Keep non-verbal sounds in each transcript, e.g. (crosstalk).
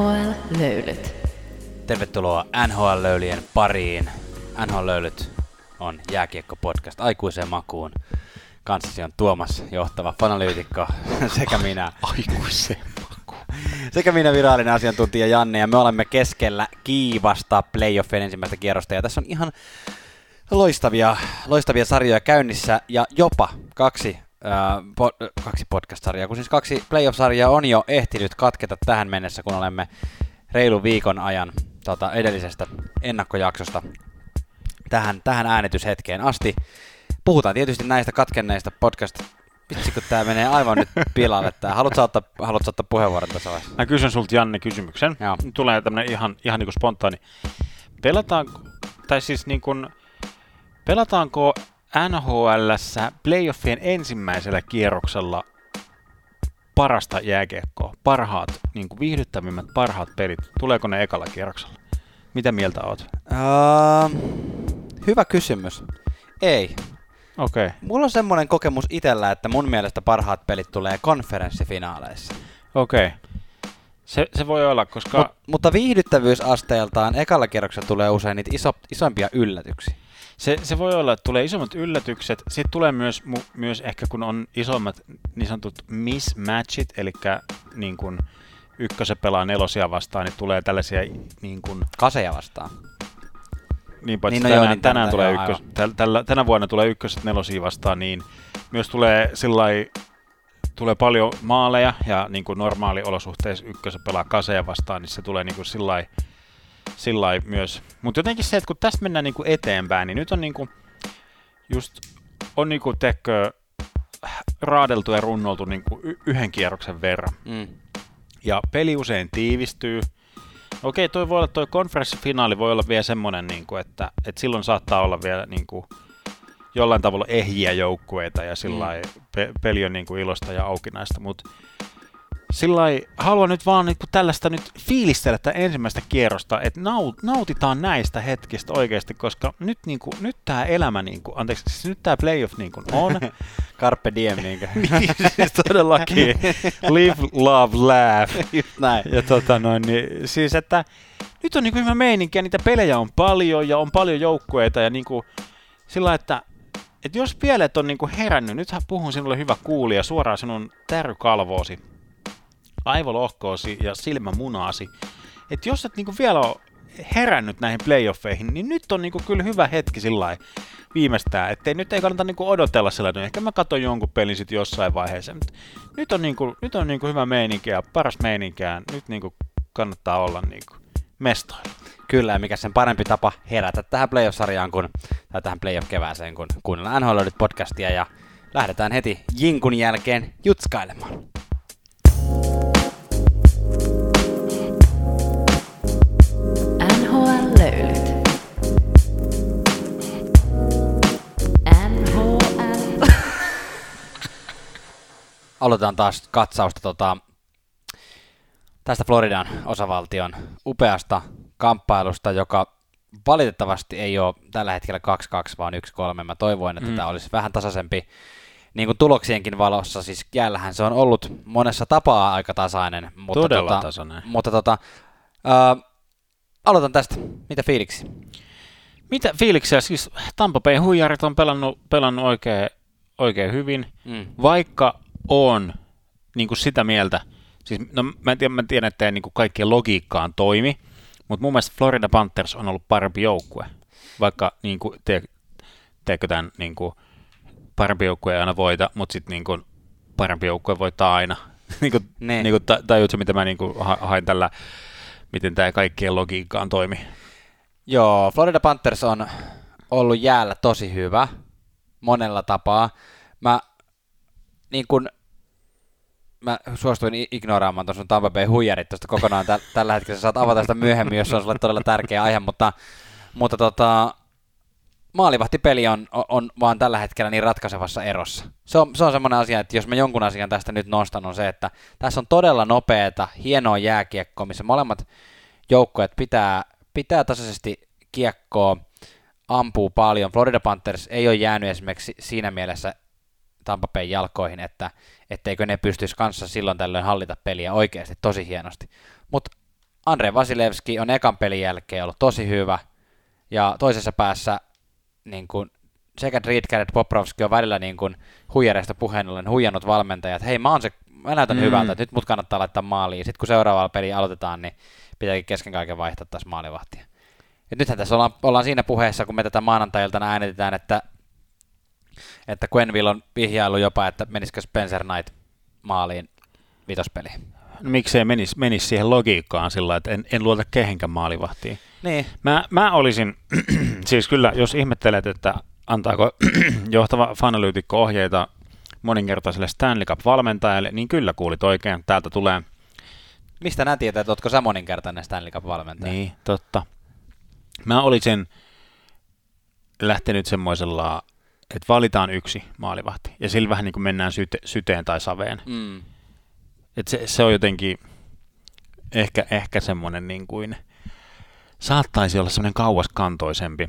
NHL-löylyt. Tervetuloa NHL-löylien pariin. NHL-löylyt on jääkiekko-podcast aikuiseen makuun. Kanssasi on Tuomas, johtava fanalyytikko, (laughs) sekä minä. Aikuiseen makuun. Sekä minä virallinen asiantuntija Janne, ja me olemme keskellä kiivasta playoffien ensimmäistä kierrosta, ja tässä on ihan loistavia, loistavia sarjoja käynnissä, ja jopa kaksi Uh, po- kaksi podcast-sarjaa, kun siis kaksi playoff-sarjaa on jo ehtinyt katketa tähän mennessä, kun olemme reilun viikon ajan tota, edellisestä ennakkojaksosta tähän, tähän äänityshetkeen asti. Puhutaan tietysti näistä katkenneista podcast Vitsi, kun tää menee aivan nyt pilalle tää. Haluatko ottaa, haluatko ottaa puheenvuoron tässä vaiheessa? Mä kysyn sulta Janne kysymyksen. Joo. Tulee tämmönen ihan, ihan niinku spontaani. Pelataanko, tai siis niin kuin, pelataanko NHLssä playoffien ensimmäisellä kierroksella parasta jääkiekkoa, parhaat, niin kuin viihdyttävimmät parhaat pelit, tuleeko ne ekalla kierroksella? Mitä mieltä oot? Uh, hyvä kysymys. Ei. Okei. Okay. Mulla on semmoinen kokemus itellä, että mun mielestä parhaat pelit tulee konferenssifinaaleissa. Okei. Okay. Se, se voi olla, koska... Mut, mutta viihdyttävyysasteeltaan ekalla kierroksella tulee usein niitä iso, isompia yllätyksiä. Se, se voi olla, että tulee isommat yllätykset. Sitten tulee myös, mu, myös ehkä, kun on isommat niin sanotut mismatchit, eli niin kun ykkösen pelaa nelosia vastaan, niin tulee tällaisia niin kun, Kaseja vastaan. niin paitsi Niin, no tänään, joo, niin tänään tulee joo, ykkös, täl, tällä, tänä vuonna tulee ykköset nelosia vastaan, niin myös tulee sillai, tulee paljon maaleja ja niin kuin normaali olosuhteissa ykkösen pelaa kaseja vastaan, niin se tulee niin kuin sillai, sillai myös. Mutta jotenkin se, että kun tästä mennään niin kuin eteenpäin, niin nyt on niin kuin just on niin kuin tekö, raadeltu ja runnoltu niin kuin y- yhden kierroksen verran. Mm. Ja peli usein tiivistyy. Okei, toi voi olla, toi konferenssifinaali voi olla vielä semmoinen, niin kuin, että, että silloin saattaa olla vielä niin kuin, jollain tavalla ehjiä joukkueita ja sillä mm. pe- peli on niin kuin ilosta ja aukinaista, mutta sillä haluan nyt vaan niin kuin tällaista nyt fiilistellä tätä ensimmäistä kierrosta, että naut- nautitaan näistä hetkistä oikeasti, koska nyt, niin kuin, nyt tämä elämä, niin kuin, anteeksi, siis nyt tämä playoff niin kuin on, (laughs) Carpe diem, (laughs) niin siis todellakin, live, love, laugh, (laughs) Just näin. ja tota noin, niin, siis että nyt on niinku hyvä meininki ja niitä pelejä on paljon ja on paljon joukkueita ja niinku sillä että että jos vielä et on niinku herännyt, nythän puhun sinulle hyvä kuulija suoraan sinun tärykalvoosi, aivolohkoosi ja silmämunaasi, että jos et niinku vielä ole herännyt näihin playoffeihin, niin nyt on niinku kyllä hyvä hetki sillä viimeistään, ettei nyt ei kannata niinku odotella sellainen, ehkä mä katson jonkun pelin sitten jossain vaiheessa, mutta nyt on, niinku, nyt on niinku hyvä meininki ja paras meininkään, nyt niinku kannattaa olla niinku mestoilla. Kyllä, mikä sen parempi tapa herätä tähän playoff-sarjaan kun, tai tähän playoff-kevääseen, kun kuunnellaan NHL podcastia ja lähdetään heti Jinkun jälkeen jutskailemaan. Aloitetaan taas katsausta tota, tästä Floridan osavaltion upeasta kamppailusta, joka valitettavasti ei ole tällä hetkellä 2-2, vaan 1-3. Mä toivoin, että mm. tämä olisi vähän tasaisempi niin kuin tuloksienkin valossa. Siis jäällähän se on ollut monessa tapaa aika tasainen. Mutta Todella tota, tasainen. Mutta tota, äh, aloitan tästä. Mitä fiiliksi? Mitä fiiliksiä? Siis Tampa Bay huijarit on pelannut, pelannut oikein, oikein hyvin, Mm. vaikka on niin kuin sitä mieltä, siis no, mä, en tiedä, mä tiedän, että ei niin kuin kaikkien logiikkaan toimi, mutta mun mielestä Florida Panthers on ollut parempi joukkue, vaikka niin kuin, te, teekö tämän niin kuin, parempi joukkue ei aina voita, mutta sitten niin kuin, parempi joukkue voittaa aina. (laughs) niin kuin, Ne. niin kuin, ta- tajutko, mitä mä niin kuin, ha- hain tällä, miten tämä kaikkien logiikkaan toimi? Joo, Florida Panthers on ollut jäällä tosi hyvä monella tapaa. Mä niin kun, mä suostuin ignoraamaan tuon sun Tampa Bay huijarit tuosta kokonaan tä- tällä hetkellä. Sä saat avata sitä myöhemmin, jos se on sulle todella tärkeä aihe, mutta, mutta tota, maalivahtipeli on, on, on vaan tällä hetkellä niin ratkaisevassa erossa. Se on, se on semmoinen asia, että jos mä jonkun asian tästä nyt nostan, on se, että tässä on todella nopeeta, hienoa jääkiekkoa, missä molemmat joukkueet pitää, pitää tasaisesti kiekkoa, ampuu paljon. Florida Panthers ei ole jäänyt esimerkiksi siinä mielessä Tampa Bay jalkoihin, että etteikö ne pystyisi kanssa silloin tällöin hallita peliä oikeasti tosi hienosti. Mutta Andre Vasilevski on ekan pelin jälkeen ollut tosi hyvä, ja toisessa päässä niin kuin, sekä Riedker että Poprovski on välillä niin kuin, huijareista puheen ollen huijannut valmentajat, että hei mä, oon se, mä näytän mm. hyvältä, että nyt mut kannattaa laittaa maaliin. Sitten kun seuraavalla peli aloitetaan, niin pitääkin kesken kaiken vaihtaa taas maalivahtia. Ja nythän tässä ollaan, ollaan siinä puheessa, kun me tätä maanantailtana äänitetään, että, että Quenville on vihjailu jopa, että menisikö Spencer Knight maaliin vitospeliin. No, miksei menisi, menisi siihen logiikkaan sillä että en, en luota kehenkään maalivahtiin. Niin. Mä, mä olisin, (clears throat) siis kyllä, jos ihmettelet, että antaako (clears throat) johtava fanalyytikko ohjeita moninkertaiselle Stanley Cup-valmentajalle, niin kyllä kuulit oikein. Täältä tulee... Mistä nää tietää, että ootko sä moninkertainen Stanley Cup-valmentaja? Niin, totta. Mä olisin lähtenyt semmoisella, että valitaan yksi maalivahti, ja sillä vähän niin kuin mennään syte, syteen tai saveen. Mm. Et se, se on jotenkin ehkä, ehkä semmoinen niin kuin, saattaisi olla semmoinen kauaskantoisempi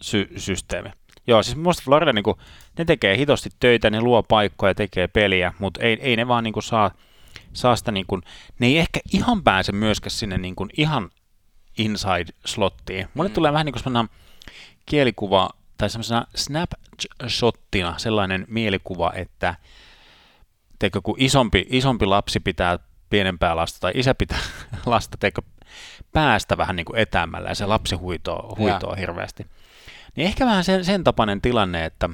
sy- systeemi. Joo, siis musta Florida, niin kuin, ne tekee hitosti töitä, ne luo paikkoja, tekee peliä, mutta ei, ei ne vaan niin kuin, saa, saa sitä, niin kuin, ne ei ehkä ihan pääse myöskään sinne niin kuin, ihan inside-slottiin. Mulle mm. tulee vähän niin kuin semmoinen kielikuva, tai semmoisena snapshottina sellainen mielikuva, että teikö, kun isompi, isompi lapsi pitää pienempää lasta, tai isä pitää (laughs) lasta teikö, päästä vähän niin kuin etäämällä, ja se lapsi huitoo, huitoo hirveästi. Niin ehkä vähän sen, sen tapainen tilanne, että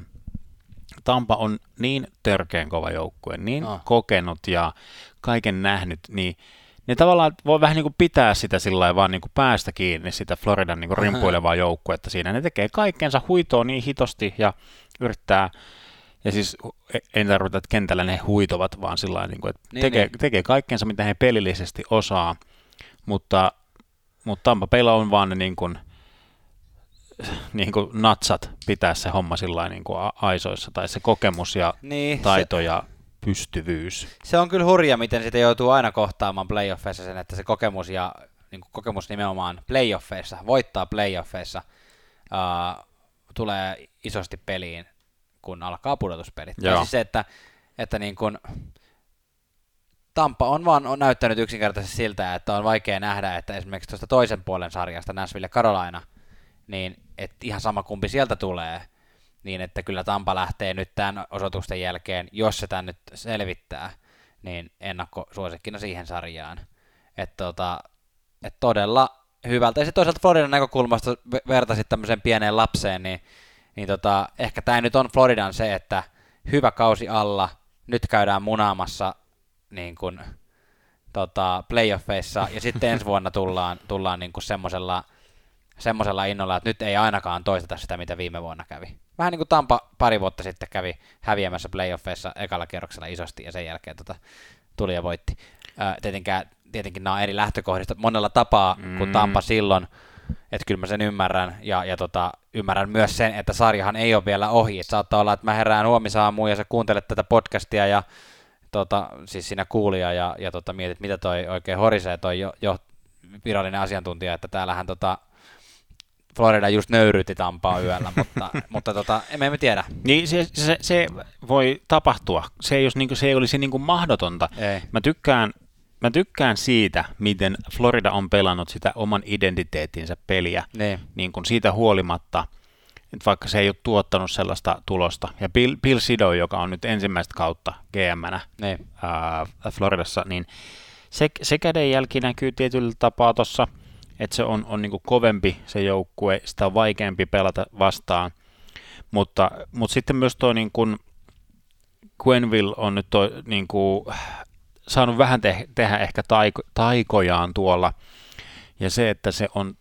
Tampa on niin törkeän kova joukkue, niin oh. kokenut ja kaiken nähnyt, niin ne tavallaan voi vähän niin kuin pitää sitä sillä vaan niin kuin päästä kiinni sitä Floridan niin kuin rimpuilevaa joukkuetta siinä. Ne tekee kaikkensa, huitoo niin hitosti ja yrittää, ja siis en tarvita, että kentällä ne huitovat, vaan sillä niin kuin, että niin, tekee, niin. tekee kaikkensa, mitä he pelillisesti osaa, mutta, mutta Tampa Peillä on vaan ne niin kuin, niin kuin natsat pitää se homma sillä niin kuin aisoissa, tai se kokemus ja niin, taito se, ja pystyvyys. Se on kyllä hurja, miten sitä joutuu aina kohtaamaan playoffeissa sen, että se kokemus ja niin kuin kokemus nimenomaan playoffeissa, voittaa playoffeissa, uh, tulee isosti peliin, kun alkaa pudotuspelit. Ja siis se, että, että niin kuin, Tampa on vaan on näyttänyt yksinkertaisesti siltä, että on vaikea nähdä, että esimerkiksi tuosta toisen puolen sarjasta, Nashville Carolina, niin että ihan sama kumpi sieltä tulee, niin että kyllä Tampa lähtee nyt tämän osoitusten jälkeen, jos se tämän nyt selvittää, niin ennakkosuosikkina siihen sarjaan. Että tota, et todella hyvältä. Ja sitten toisaalta Floridan näkökulmasta vertaisit tämmöiseen pieneen lapseen, niin, niin tota, ehkä tämä nyt on Floridan se, että hyvä kausi alla, nyt käydään munaamassa niin kuin, tota, playoffeissa, ja sitten ensi vuonna tullaan, tullaan niin semmoisella semmoisella innolla, että nyt ei ainakaan toisteta sitä, mitä viime vuonna kävi. Vähän niin kuin Tampa pari vuotta sitten kävi häviämässä playoffeissa ekalla kierroksella isosti ja sen jälkeen tota, tuli ja voitti. Ää, tietenkään, tietenkin nämä on eri lähtökohdista monella tapaa mm. kuin Tampa silloin, että kyllä mä sen ymmärrän ja, ja tota, ymmärrän myös sen, että sarjahan ei ole vielä ohi. Et saattaa olla, että mä herään huomisaamuun ja sä kuuntelet tätä podcastia ja tota, siis siinä kuulija ja, ja tota, mietit, mitä toi oikein horisee toi jo, jo virallinen asiantuntija, että täällähän tota, Florida just nöyrytti Tampaa yöllä, (laughs) mutta, mutta tota, emme me tiedä. Niin se, se, se voi tapahtua. Se ei, jos, niin kuin, se ei olisi niin kuin mahdotonta. Ei. Mä tykkään Mä tykkään siitä, miten Florida on pelannut sitä oman identiteettinsä peliä niin. Niin kuin siitä huolimatta, että vaikka se ei ole tuottanut sellaista tulosta. Ja Bill, Bill Sido, joka on nyt ensimmäistä kautta GM-nä niin. ää, Floridassa, niin se, se kädenjälki näkyy tietyllä tapaa tuossa – että se on, on niin kuin kovempi se joukkue, sitä on vaikeampi pelata vastaan. Mutta, mutta sitten myös tuo niin kuin Quenville on nyt toi, niin kuin, saanut vähän te- tehdä ehkä taiko- taikojaan tuolla. Ja se, että se on,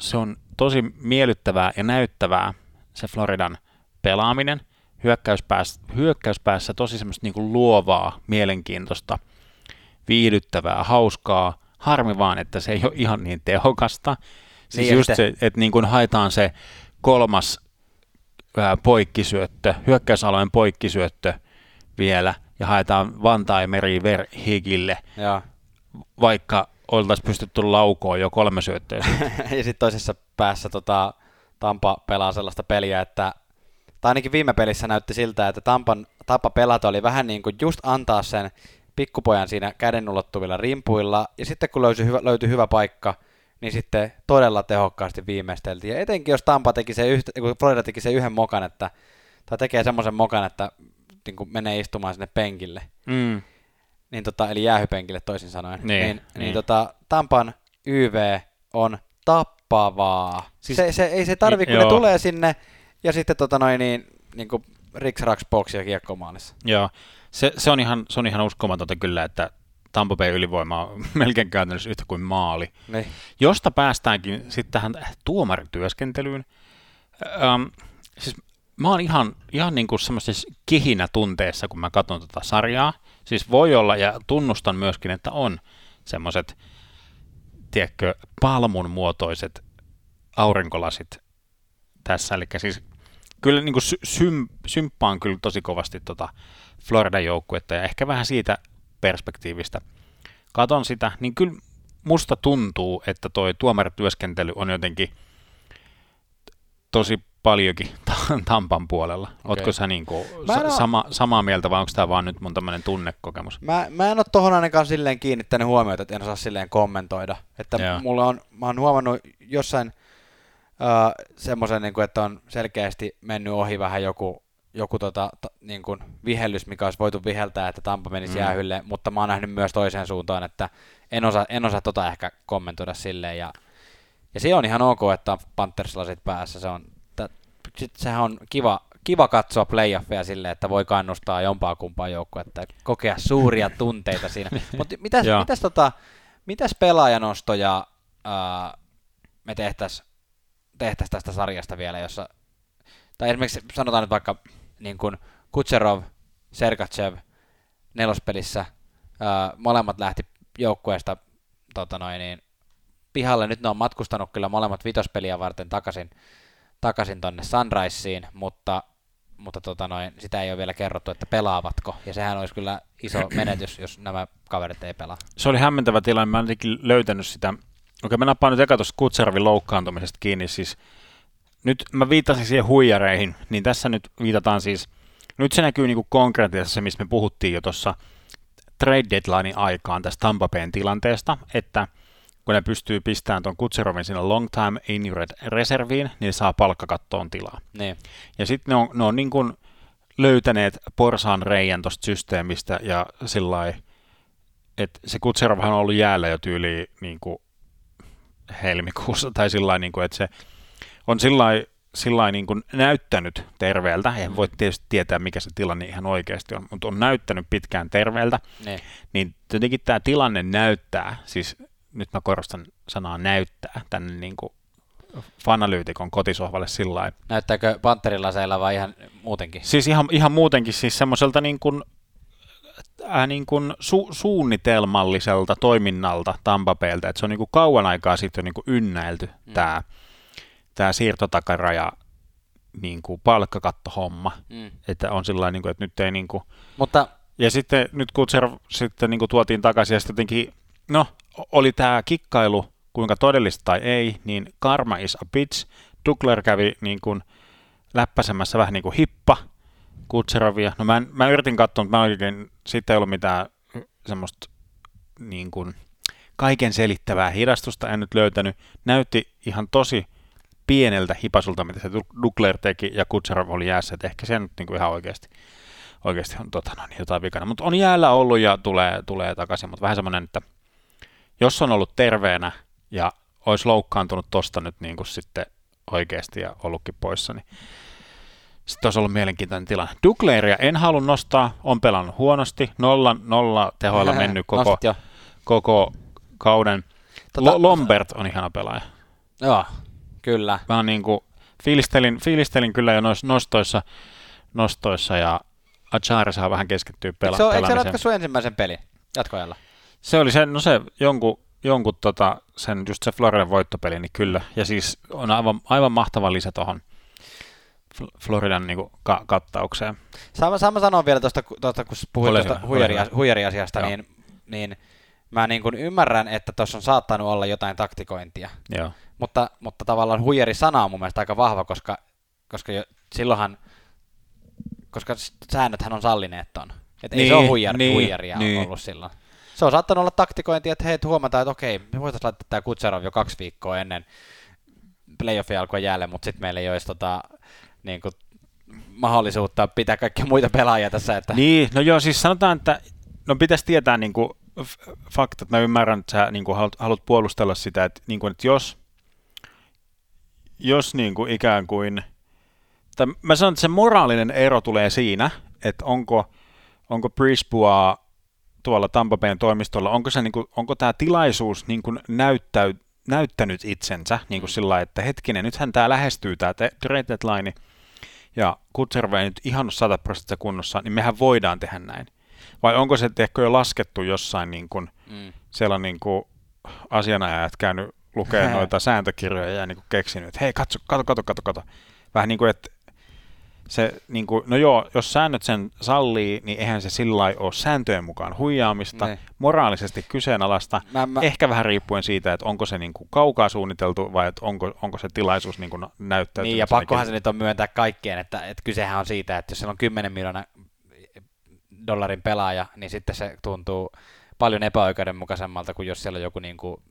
se on tosi miellyttävää ja näyttävää se Floridan pelaaminen. Hyökkäyspäässä, hyökkäyspäässä tosi semmoista niin kuin luovaa, mielenkiintoista, viihdyttävää, hauskaa – Harmi vaan, että se ei ole ihan niin tehokasta. Siis niin, just että... se, että niin kuin haetaan se kolmas ää, poikkisyöttö, hyökkäysalueen poikkisyöttö vielä, ja haetaan Vantai Meri Verhigille, ja. vaikka oltaisiin pystytty laukoon jo kolme syöttöä. (laughs) ja sitten toisessa päässä tota, Tampa pelaa sellaista peliä, että tai ainakin viime pelissä näytti siltä, että Tampan tapa pelata oli vähän niin kuin just antaa sen pikkupojan siinä käden ulottuvilla rimpuilla, ja sitten kun löytyi hyvä, löytyi hyvä paikka, niin sitten todella tehokkaasti viimeisteltiin. Ja etenkin jos Tampa teki se yhtä, kun Florida teki se yhden mokan, että, tai tekee semmoisen mokan, että niin kuin menee istumaan sinne penkille, Mm. niin tota, eli jäähypenkille toisin sanoen, Niin, niin, niin, niin. tota, Tampan YV on tappavaa. Siis, se, se, ei se tarvi, kun Joo. ne tulee sinne, ja sitten tota noin, niin, niin kuin Riks Raks boksia kiekkomaalissa. Joo, se, se, on ihan, se on ihan uskomatonta kyllä, että Tampa Bay ylivoima on (laughs) melkein käytännössä yhtä kuin maali. Niin. Josta päästäänkin sitten tähän tuomarityöskentelyyn. Ähm, siis mä oon ihan, ihan niin kuin semmoisessa kihinätunteessa, kun mä katson tätä sarjaa. Siis voi olla, ja tunnustan myöskin, että on semmoiset, tiedätkö, palmun muotoiset aurinkolasit tässä. Eli siis kyllä niin kuin sy- sym, symppaan kyllä tosi kovasti tota Floridan joukkuetta, ja ehkä vähän siitä perspektiivistä katon sitä, niin kyllä musta tuntuu, että toi tuomarityöskentely on jotenkin tosi paljonkin (laughs) ta- Tampan puolella. Okay. Ootko sä Mä en sa- sama, samaa mieltä vai onko tämä vaan nyt mun tämmöinen tunnekokemus? Mä, mä en ole tohon ainakaan silleen kiinnittänyt huomiota, että en osaa silleen kommentoida. Että Joo. mulla on, mä oon huomannut jossain semmoisen, niin että on selkeästi mennyt ohi vähän joku, joku tota, ta, niin kuin vihellys, mikä olisi voitu viheltää, että Tampa menisi Mm. jäähylle, mutta mä oon nähnyt myös toiseen suuntaan, että en osaa, en osaa tota ehkä kommentoida silleen. Ja, ja se on ihan ok, että on Panthers-lasit päässä. Se on, tä, sit sehän on kiva, kiva katsoa playoffeja silleen, että voi kannustaa jompaa kumpaa joukkuetta ja kokea suuria (laughs) tunteita siinä. Mutta mitäs, mitäs, tota, mitäs pelaajanostoja ää, me tehtäisiin tehtäis tästä sarjasta vielä, jossa, tai esimerkiksi sanotaan nyt vaikka niin kuin Kutserov, Sergachev nelospelissä, ää, molemmat lähti joukkueesta tota noin, niin, pihalle. Nyt ne on matkustanut kyllä molemmat vitospeliä varten takaisin, takaisin tonne Sunriseen, mutta, mutta tota noin, sitä ei ole vielä kerrottu, että pelaavatko. Ja sehän olisi kyllä iso menetys, jos nämä kaverit ei pelaa. Se oli hämmentävä tilanne, mä en löytänyt sitä. Okei, mä nappaan nyt eka tuosta Kutserovin loukkaantumisesta kiinni, siis nyt mä viittasin siihen huijareihin, niin tässä nyt viitataan siis, nyt se näkyy niinku konkreettisesti se, mistä me puhuttiin jo tuossa trade deadlinein aikaan tästä Tampa Bayn tilanteesta, että kun ne pystyy pistämään tuon Kutserovin sinne long time injured reserviin, niin ne saa palkkakattoon tilaa. Niin. Ja sitten ne on, ne on niin kuin löytäneet porsaan reijän tuosta systeemistä ja sillä että se Kutserovhan on ollut jäällä jo tyyli niin kuin helmikuussa tai sillä niin kuin, että se on sillä niin kuin näyttänyt terveeltä. Eihän voi tietysti tietää, mikä se tilanne ihan oikeasti on, mutta on näyttänyt pitkään terveeltä. Niin. Niin jotenkin tämä tilanne näyttää, siis nyt mä korostan sanaa näyttää tänne niin kuin fanalyytikon kotisohvalle sillä lailla, Näyttääkö Panterilaseilla vai ihan muutenkin? Siis ihan, ihan muutenkin siis semmoiselta niin kuin, äh, niin kuin su- suunnitelmalliselta toiminnalta Tampa Bayltä, että se on niin kuin kauan aikaa sitten niin kuin ynnäilty mm. tämä, tämä siirtotakaraja niin kuin palkkakattohomma, Mm. että on sillä niin kuin, että nyt ei niin kuin, Mutta ja sitten nyt Kutser sitten niin kuin tuotiin takaisin ja sitten jotenkin, no oli tämä kikkailu, kuinka todellista tai ei, niin karma is a bitch. Dugler kävi niin kuin läppäsemässä vähän niin kuin hippa Kutserovia. No mä, en, mä yritin katsoa, mutta mä oikein, siitä ei ollut mitään semmoista niin kuin kaiken selittävää hidastusta en nyt löytänyt. Näytti ihan tosi pieneltä hipasulta, mitä se Dugler teki ja Kutserov oli jäässä, että ehkä se nyt niin kuin ihan oikeasti oikeasti on tota, no, niin jotain vikana. Mutta on jäällä ollut ja tulee, tulee takaisin, mutta vähän semmoinen, että jos on ollut terveenä ja olisi loukkaantunut tosta nyt niin kuin sitten oikeasti ja ollutkin poissa, niin sitten olisi ollut mielenkiintoinen tilanne. Dugleria en halua nostaa, on pelannut huonosti, nolla, nolla tehoilla mennyt koko, Nostit koko kauden. Tota- Tota, Lombert on ihana pelaaja. Joo, kyllä. Mä niin kuin, fiilistelin, fiilistelin kyllä jo noissa nostoissa, nostoissa ja Achari saa vähän keskittyä pela- Eikö se, ole- eikö se pelaamiseen. ratkaissut ensimmäisen pelin jatkoajalla? Se oli se, no se jonkun, jonkun tota, sen, just se Floridan voittopeli, niin kyllä. Ja siis on aivan, aivan mahtava lisä tuohon Floridan niin kuin, ka- kattaukseen. Sama, sama sanoa vielä tuosta, tuosta kun puhuit tuosta huijari, huijariasiasta, Joo. niin, niin mä niin kuin ymmärrän, että tuossa on saattanut olla jotain taktikointia. Joo. Mutta, mutta tavallaan huijari-sana on mun mielestä aika vahva, koska, koska jo, silloinhan, koska säännöthän on sallineet ton. Että niin, ei se Niin, ole huijar, niin, huijaria niin. ollut silloin. Se on saattanut olla taktikointi, että hei, että huomataan, että okei, me voitaisiin laittaa tämä Kutserov jo kaksi viikkoa ennen playoffia alkoi jälleen, mutta sitten meillä ei olisi tota, niin kuin, mahdollisuutta pitää kaikkia muita pelaajia tässä. Että... Niin, no joo, siis sanotaan, että no pitäisi tietää niin kuin, faktat. Mä ymmärrän, että sä niin kuin, haluat, haluat puolustella sitä, että, niin kuin, että jos, jos niin kuin, ikään kuin, tai mä sanon, että se moraalinen ero tulee siinä, että onko, onko Brisbois tuolla Tampa Bayn toimistolla, onko, se, niin kuin, onko tämä tilaisuus niin kuin, näyttäy, näyttänyt itsensä niin kuin sillä että hetkinen, nythän tämä lähestyy tämä trade deadline, ja Kutserva ei nyt ihan ole 100 prosenttia kunnossa, niin mehän voidaan tehdä näin. Vai onko se ehkä jo laskettu jossain, niin kuin, Mm. siellä on niin kuin asianajajat käynyt lukee (laughs) noita sääntökirjoja ja niin kuin keksinyt, että hei, katso, kato, kato, kato, kato. Vähän niin kuin, että se, niin kuin, no joo, jos säännöt sen sallii, niin eihän se sillä lailla ole sääntöjen mukaan huijaamista, Niin. moraalisesti kyseenalaista, Mä, mä, ehkä vähän riippuen siitä, että onko se niin kuin kaukaa suunniteltu vai että onko, onko se tilaisuus niin kuin näyttäytynyt. Niin, ja pakkohan se nyt on myöntää kaikkien, että, että kysehän on siitä, että jos siellä on 10 miljoonaa dollarin pelaaja, niin sitten se tuntuu paljon epäoikeudenmukaisemmalta kuin jos siellä on joku niin kuin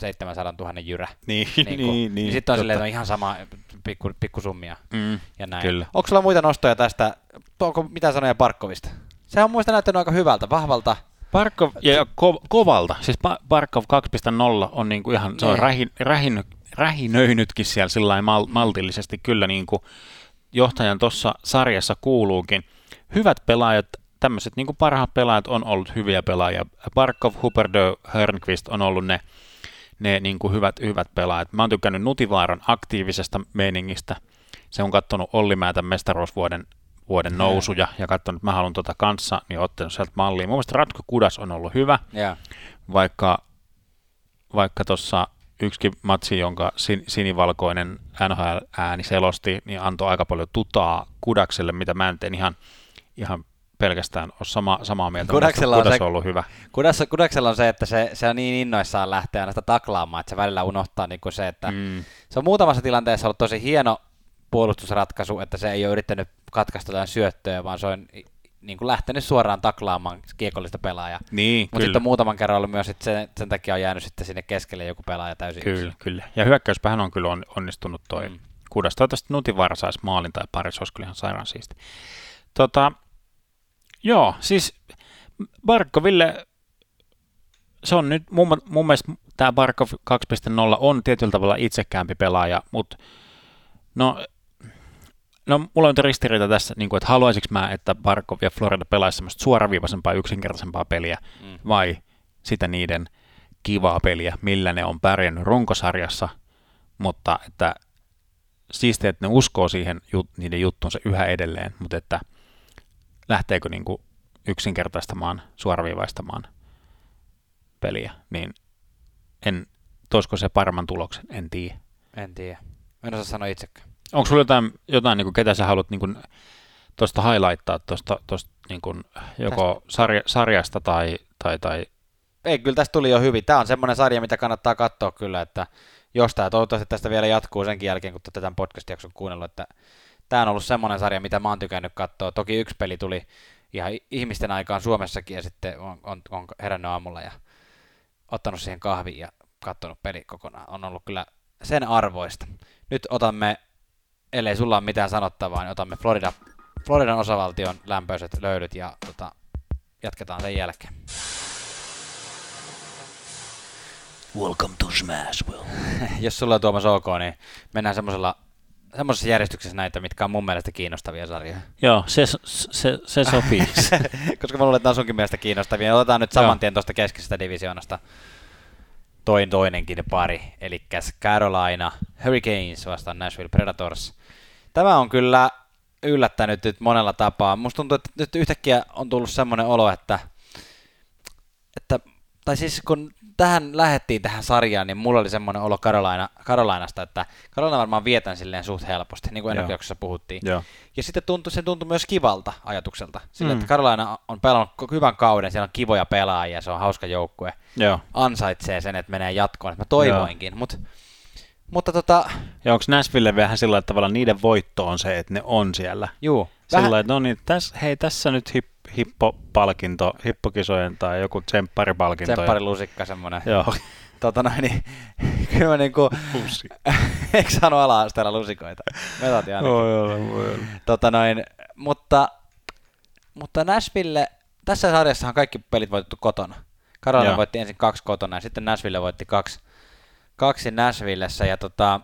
700 000 jyrä. (laughs) Niin, Niin, niin, niin, niin, niin sitten on silleen, että on ihan sama pikku, pikkusummia Mm, ja näin. Kyllä. Onko sulla muita nostoja tästä? Onko mitä sanoja Barkovista? Se on muista näyttänyt aika hyvältä, vahvalta. Barkov ja ko- kovalta, siis Barkov 2.0 on niinku ihan, se on Niin. rähin, rähin, rähinöinytkin siellä sillä mal- maltillisesti kyllä niinku johtajan tuossa sarjassa kuuluukin. Hyvät pelaajat, tämmöiset niinku parhaat pelaajat on ollut hyviä pelaajia. Barkov, Huberdeau, Hörnqvist on ollut ne, ne niinku hyvät, hyvät pelaajat. Mä oon tykkännyt Nutivaaran aktiivisesta meiningistä. Se on kattonut Olli Määtän mestaruusvuoden vuoden nousuja ja katsonut, että mä haluan tuota kanssa, niin ottanut sieltä mallia. Mun mielestä Ratko Kudas on ollut hyvä, Ja. vaikka vaikka tuossa yksikin matsi, jonka sin- sinivalkoinen NHL-ääni selosti, niin antoi aika paljon tutaa Kudakselle, mitä mä en ihan, ihan pelkästään ole sama, samaa mieltä. Kudaksella on se- on ollut hyvä. Kudas, Kudaksella on se, että se, se on niin innoissaan lähteä aina sitä taklaamaan, että se välillä unohtaa niin kuin se, että Mm. se on muutamassa tilanteessa ollut tosi hieno puolustusratkaisu, että se ei ole yrittänyt katkaista jotain syöttöä, vaan se on niin kuin lähtenyt suoraan taklaamaan kiekollista pelaajaa. Niin, Mutta sitten on muutaman kerran ollut myös, että sen, sen takia on jäänyt sitten sinne keskelle joku pelaaja täysin Kyllä, yksin. kyllä. Ja hyökkäyspähän on kyllä on, onnistunut toi Mm. mm. Kudas. Toivottavasti Nutivaara saisi maalin tai pari, se olisi kyllä ihan sairaan siisti. Tota, joo, siis Barkoville, se on nyt, mun, mun mielestä tämä Barkov 2.0 on tietyllä tavalla itsekäämpi pelaaja, mutta no, no mulla on ristiriita tässä, niin kuin, että haluaisinko mä, että Barkov ja Florida pelaisi semmoista suoraviivaisempaa, yksinkertaisempaa peliä, Mm. vai sitä niiden kivaa peliä, millä ne on pärjännyt runkosarjassa, mutta että siistiä, että ne uskoo siihen niiden juttuunsa yhä edelleen, mutta että lähteekö niin kuin yksinkertaistamaan, suoraviivaistamaan peliä, niin en, toisko se paremman tuloksen, en tiedä. En tiedä. Mä en osaa sanoa itsekään. Onko sulla jotain, jotain niin kuin, ketä sä haluat niin tuosta highlighttaa tuosta, niin kuin, joko sarja, sarjasta tai, tai, tai Ei, kyllä tästä tuli jo hyvin. Tämä on semmoinen sarja, mitä kannattaa katsoa kyllä, että jos tämä toivottavasti tästä vielä jatkuu senkin jälkeen, kun olette tämän podcast-jakson kuunnellut, että tämä on ollut semmoinen sarja, mitä mä oon tykännyt katsoa. Toki yksi peli tuli ihan ihmisten aikaan Suomessakin ja sitten on, on, on herännyt aamulla ja ottanut siihen kahvin ja katsonut peli kokonaan. On ollut kyllä sen arvoista. Nyt otamme, ellei sulla ole mitään sanottavaa, niin otamme Florida, Floridan osavaltion lämpöiset löydyt ja tota, jatketaan sen jälkeen. Welcome to Smashville. (laughs) jos sulla on Tuomas ok, niin mennään semmoisella semmoisessa järjestyksessä näitä, mitkä on mun mielestä kiinnostavia sarjoja. Joo, se, se, se sopii. (laughs) Koska mä luulen, että on sunkin mielestä kiinnostavia. Otetaan nyt saman tien tuosta keskisestä divisioonasta toin toinenkin pari, eli Carolina Hurricanes vastaan Nashville Predators. Tämä on kyllä yllättänyt nyt monella tapaa. Musta tuntuu, että nyt yhtäkkiä on tullut semmoinen olo, että, että tai siis kun tähän lähettiin tähän sarjaan, niin mulla oli semmoinen olo Carolina, Carolinasta, että Carolina varmaan vietän silleen suht helposti, niin kuin ennakkojaksossa puhuttiin. Joo. Ja sitten tuntui, se tuntui myös kivalta ajatukselta. Sillä, Mm. että Carolina on pelannut hyvän kauden, siellä on kivoja pelaajia, se on hauska joukkue. Joo. Ansaitsee sen, että menee jatkoon, että mä toivoinkin. Mut, mutta tota, Ja onko Nashville vähän sillä tavalla niiden voitto on se, että ne on siellä? juu, Sillä vähän, että no niin, täs, hei tässä nyt hip, hippopalkinto, hippokisojen tai joku tsempparipalkinto. Tsempparilusikka semmoinen. Joo, Tota noin, niin, (laughs) kyllä mä niinku, (laughs) eikö saanut ala-asteella lusikoita? Me saatiin ainakin. Voi olla, voi olla. Tota noin, mutta, mutta Nashville, tässä sarjassahan kaikki pelit voitettu kotona. Carolina Joo. voitti ensin kaksi kotona ja sitten Nashville voitti kaksi, kaksi Nashvillessä ja tota,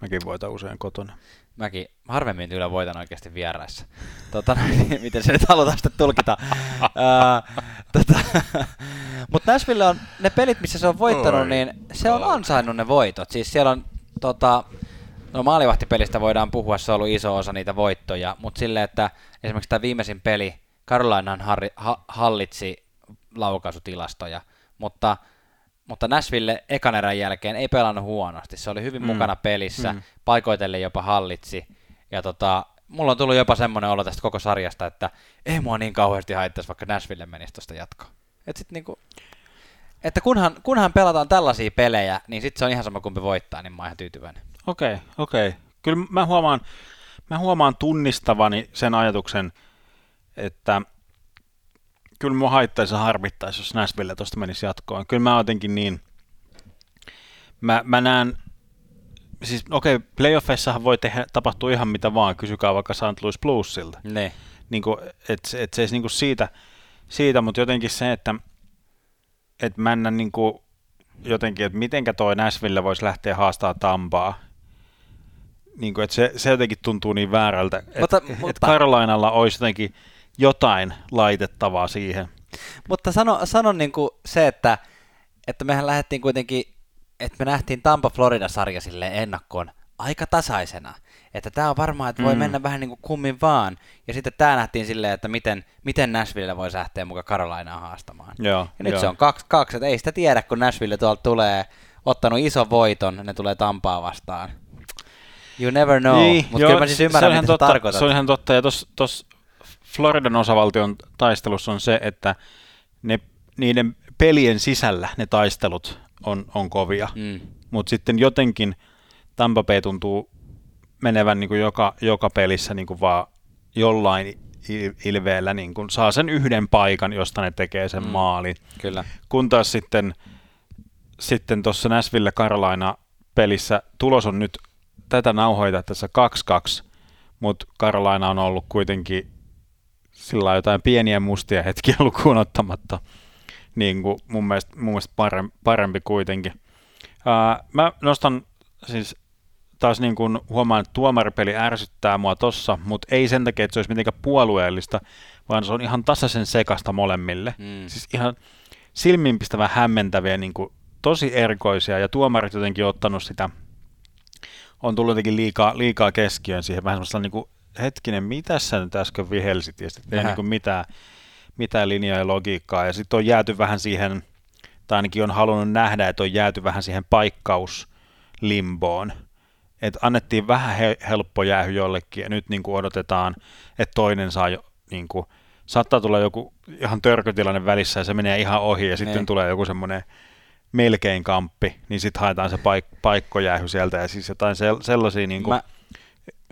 Mäkin voitan usein kotona. mäkin harvemmin kyllä voitan oikeasti vieraissa. Tota, (laughs) noin, miten se nyt halutaan sitten tulkita. Tota, (laughs) Mutta Nashville on, ne pelit, missä se on voittanut, Oi, niin se on ansainnut ne voitot. Siis siellä on, tota, no maalivahtipelistä voidaan puhua, se on ollut iso osa niitä voittoja, mutta silleen, että esimerkiksi tämä viimeisin peli, Carolinahan harri, ha, hallitsi laukaisutilastoja, mutta mutta Nashville ekan erän jälkeen ei pelannut huonosti. Se oli hyvin Mm. mukana pelissä, Mm. paikoitellen jopa hallitsi. Ja tota, mulla on tullut jopa semmoinen olo tästä koko sarjasta, että ei mua niin kauheasti haittaisi, vaikka Nashville menisi tuosta jatkoon. Et sit niinku, että kunhan, kunhan pelataan tällaisia pelejä, niin sitten se on ihan sama kumpi voittaa, niin mä oon ihan tyytyväinen. Okei, okei. Kyllä mä huomaan, mä huomaan tunnistavani sen ajatuksen, että kyllä mua haittaisi ja harmittaisi, jos Nashville tuosta menisi jatkoon. Kyllä mä jotenkin niin, mä, mä näen, siis okei, playoffeissahan voi tehdä, tapahtua ihan mitä vaan, kysykää vaikka St. Louis Bluesilta. Ne. Niin kuin, et, et se ei niin kuin siitä, siitä, mutta jotenkin se, että et mä en niin kuin, jotenkin, että mitenkä toi Nashville voisi lähteä haastaa Tampaa. Niin kuin, että se, se jotenkin tuntuu niin väärältä, että Mutta- et mutta- Carolinalla olisi jotenkin jotain laitettavaa siihen. Mutta sano, sano niinku se, että, että mehän lähdettiin kuitenkin, että me nähtiin Tampa Florida-sarja sille ennakkoon aika tasaisena. Että tämä on varmaan, että voi Mm. mennä vähän niin kuin kummin vaan. Ja sitten tämä nähtiin silleen, että miten, miten Nashville voi lähteä mukaan Carolinaa haastamaan. Joo, Ja nyt joo. se on kaksi, kaksi, että ei sitä tiedä, kun Nashville tuolta tulee, ottanut ison voiton, ne tulee Tampaa vastaan. You never know, Niin, mutta kyllä mä siis se- ymmärrän, se mitä totta, tarkoitat. Se on ihan totta, ja tuossa Floridan osavaltion taistelussa on se, että ne, niiden pelien sisällä ne taistelut on, on kovia, Mm. mutta sitten jotenkin Tampa Bay tuntuu menevän niin kuin joka, joka pelissä niin kuin vaan jollain il- ilveellä niin kuin saa sen yhden paikan, josta ne tekee sen Mm. maalin. Kyllä. Kun taas sitten sitten tuossa Nashville Carolina pelissä tulos on nyt tätä nauhoita tässä 2-2, mutta Carolina on ollut kuitenkin sillä jotain pieniä mustia hetkiä lukuun ottamatta. Niin kuin mun mielestä, mun mielestä parempi, parempi kuitenkin. Ää, mä nostan siis taas niin kuin huomaan, että tuomaripeli ärsyttää mua tossa, mutta ei sen takia, että se olisi mitenkään puolueellista, vaan se on ihan tasaisen sekasta molemmille. Mm. Siis ihan silmiinpistävän hämmentäviä, niin kuin tosi erikoisia, ja tuomarit jotenkin ottanut sitä, on tullut jotenkin liikaa, liikaa keskiöön siihen, vähän semmoista niin kuin, hetkinen, mitä sä nyt äsken vihelsit, ja sitten ei niin kuin mitään, mitään linjaa ja logiikkaa, ja sitten on jääty vähän siihen, tai ainakin on halunnut nähdä, että on jääty vähän siihen paikkauslimboon, että annettiin vähän he, helppo jäähy jollekin, ja nyt niin kuin odotetaan, että toinen saa jo, niin kuin, saattaa tulla joku ihan törkötilanne välissä, ja se menee ihan ohi, ja sitten Niin. tulee joku semmoinen melkein kamppi, niin sitten haetaan se paik- paikkojäähy sieltä, ja siis jotain sel- sellaisia niin kuin Mä,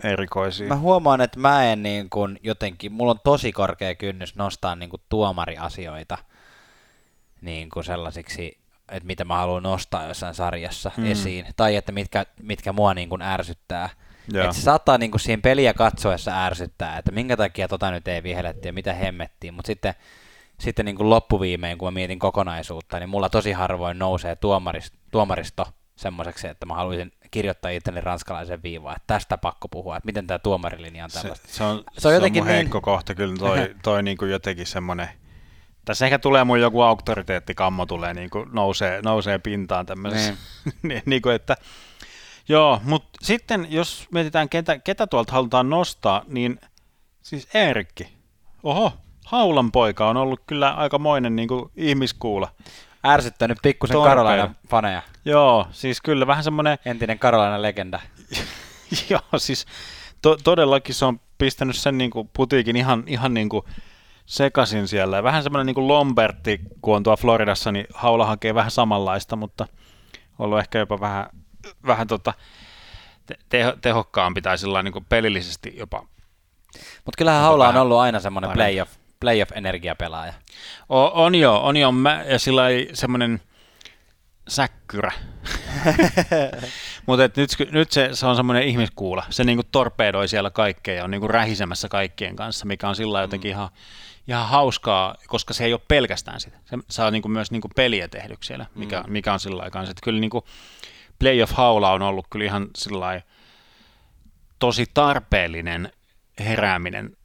erikoisia. Mä huomaan, että mä en niin kuin jotenkin, mulla on tosi korkea kynnys nostaa niin kuin tuomariasioita niin kuin sellaisiksi, että mitä mä haluan nostaa jossain sarjassa Mm. esiin, tai että mitkä, mitkä mua niin kuin ärsyttää. Joo. Että se saattaa niin kuin siinä peliä katsoessa ärsyttää, että minkä takia tota nyt ei vihelletty ja mitä hemmettiin, mutta sitten, sitten niin kuin loppuviimein, kun mä mietin kokonaisuutta, niin mulla tosi harvoin nousee tuomaristo, tuomaristo semmoiseksi, että mä haluaisin kirjoittaa itselleni ranskalaisen viivaan, että tästä pakko puhua, että miten tämä tuomarilinja on se, tällaista. se, on, Se on jotenkin mun niin- heikko kohta kyllä toi, (laughs) toi niin kuin jotenkin semmoinen, tässä ehkä tulee mun joku auktoriteettikammo tulee niin kuin nousee, nousee pintaan tämmöisessä, niin. (laughs) niin kuin, että joo, mutta sitten jos mietitään ketä, ketä tuolta halutaan nostaa, niin siis Eerikki, oho, Haulan poika on ollut kyllä aikamoinen niin kuin ihmiskuula. Ärsyttänyt pikkusen. Karolaina faneja, Joo, siis kyllä vähän semmoinen entinen Karolaina legenda. (laughs) Joo, siis to, todellakin se on pistänyt sen niin kuin putiikin ihan, ihan niin kuin sekasin siellä. Ja vähän semmoinen niin kuin Lombertti, kun on tuolla Floridassa, niin Haula hakee vähän samanlaista, mutta ollut ehkä jopa vähän, vähän tota, te, teho, tehokkaampi tai sillä niin kuin pelillisesti jopa. Mutta kyllähän Haula on ollut aina semmoinen playoff, playoff-energiapelaaja. O, on jo, on jo, mä, ja sillä ei semmoinen säkkyrä. (laughs) Mutta nyt, nyt se, se on semmoinen ihmiskuula. Se niinku torpedoi siellä kaikkea ja on niinku rähisemässä kaikkien kanssa, mikä on sillä jotenkin mm. ihan, ihan hauskaa, koska se ei ole pelkästään sitä. Se saa niinku myös niinku peliä tehdyksi siellä, mikä, mm. mikä on sillä aikaan. Että kyllä niinku playoff-haula on ollut kyllä ihan sillä tosi tarpeellinen herääminen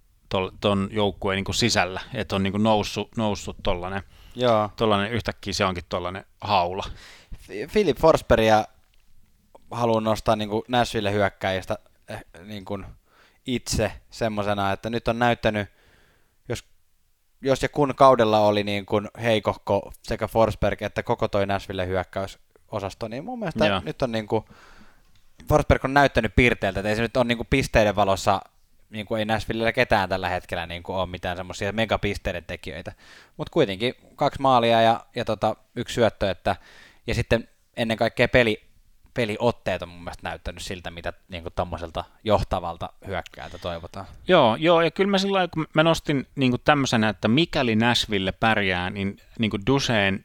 tuon joukkueen niin sisällä, että on niin noussut, noussut tollainen, Joo. tollainen, yhtäkkiä se onkin tollainen haula. Philip Forsbergia haluan nostaa niin kuin Nashville hyökkäjistä eh, niin kuin itse semmoisena, että nyt on näyttänyt, jos, jos ja kun kaudella oli niin kuin heikohko sekä Forsberg että koko toi Nashville hyökkäysosasto, niin mun mielestä Joo. nyt on niin kuin, Forsberg on näyttänyt piirteeltä, että ei se nyt ole niin kuin pisteiden valossa niin kuin ei Nashvillellä ketään tällä hetkellä niin kuin ole mitään semmoisia megapisteiden tekijöitä. Mutta kuitenkin kaksi maalia ja, ja tota, yksi syöttö, että, ja sitten ennen kaikkea peli, peliotteet on mun mielestä näyttänyt siltä, mitä niin kuin tommoselta johtavalta hyökkäältä toivotaan. Joo, joo, ja kyllä mä sillä kun mä nostin niin kuin tämmöisenä, että mikäli Nashville pärjää, niin, niin kuin Duseen,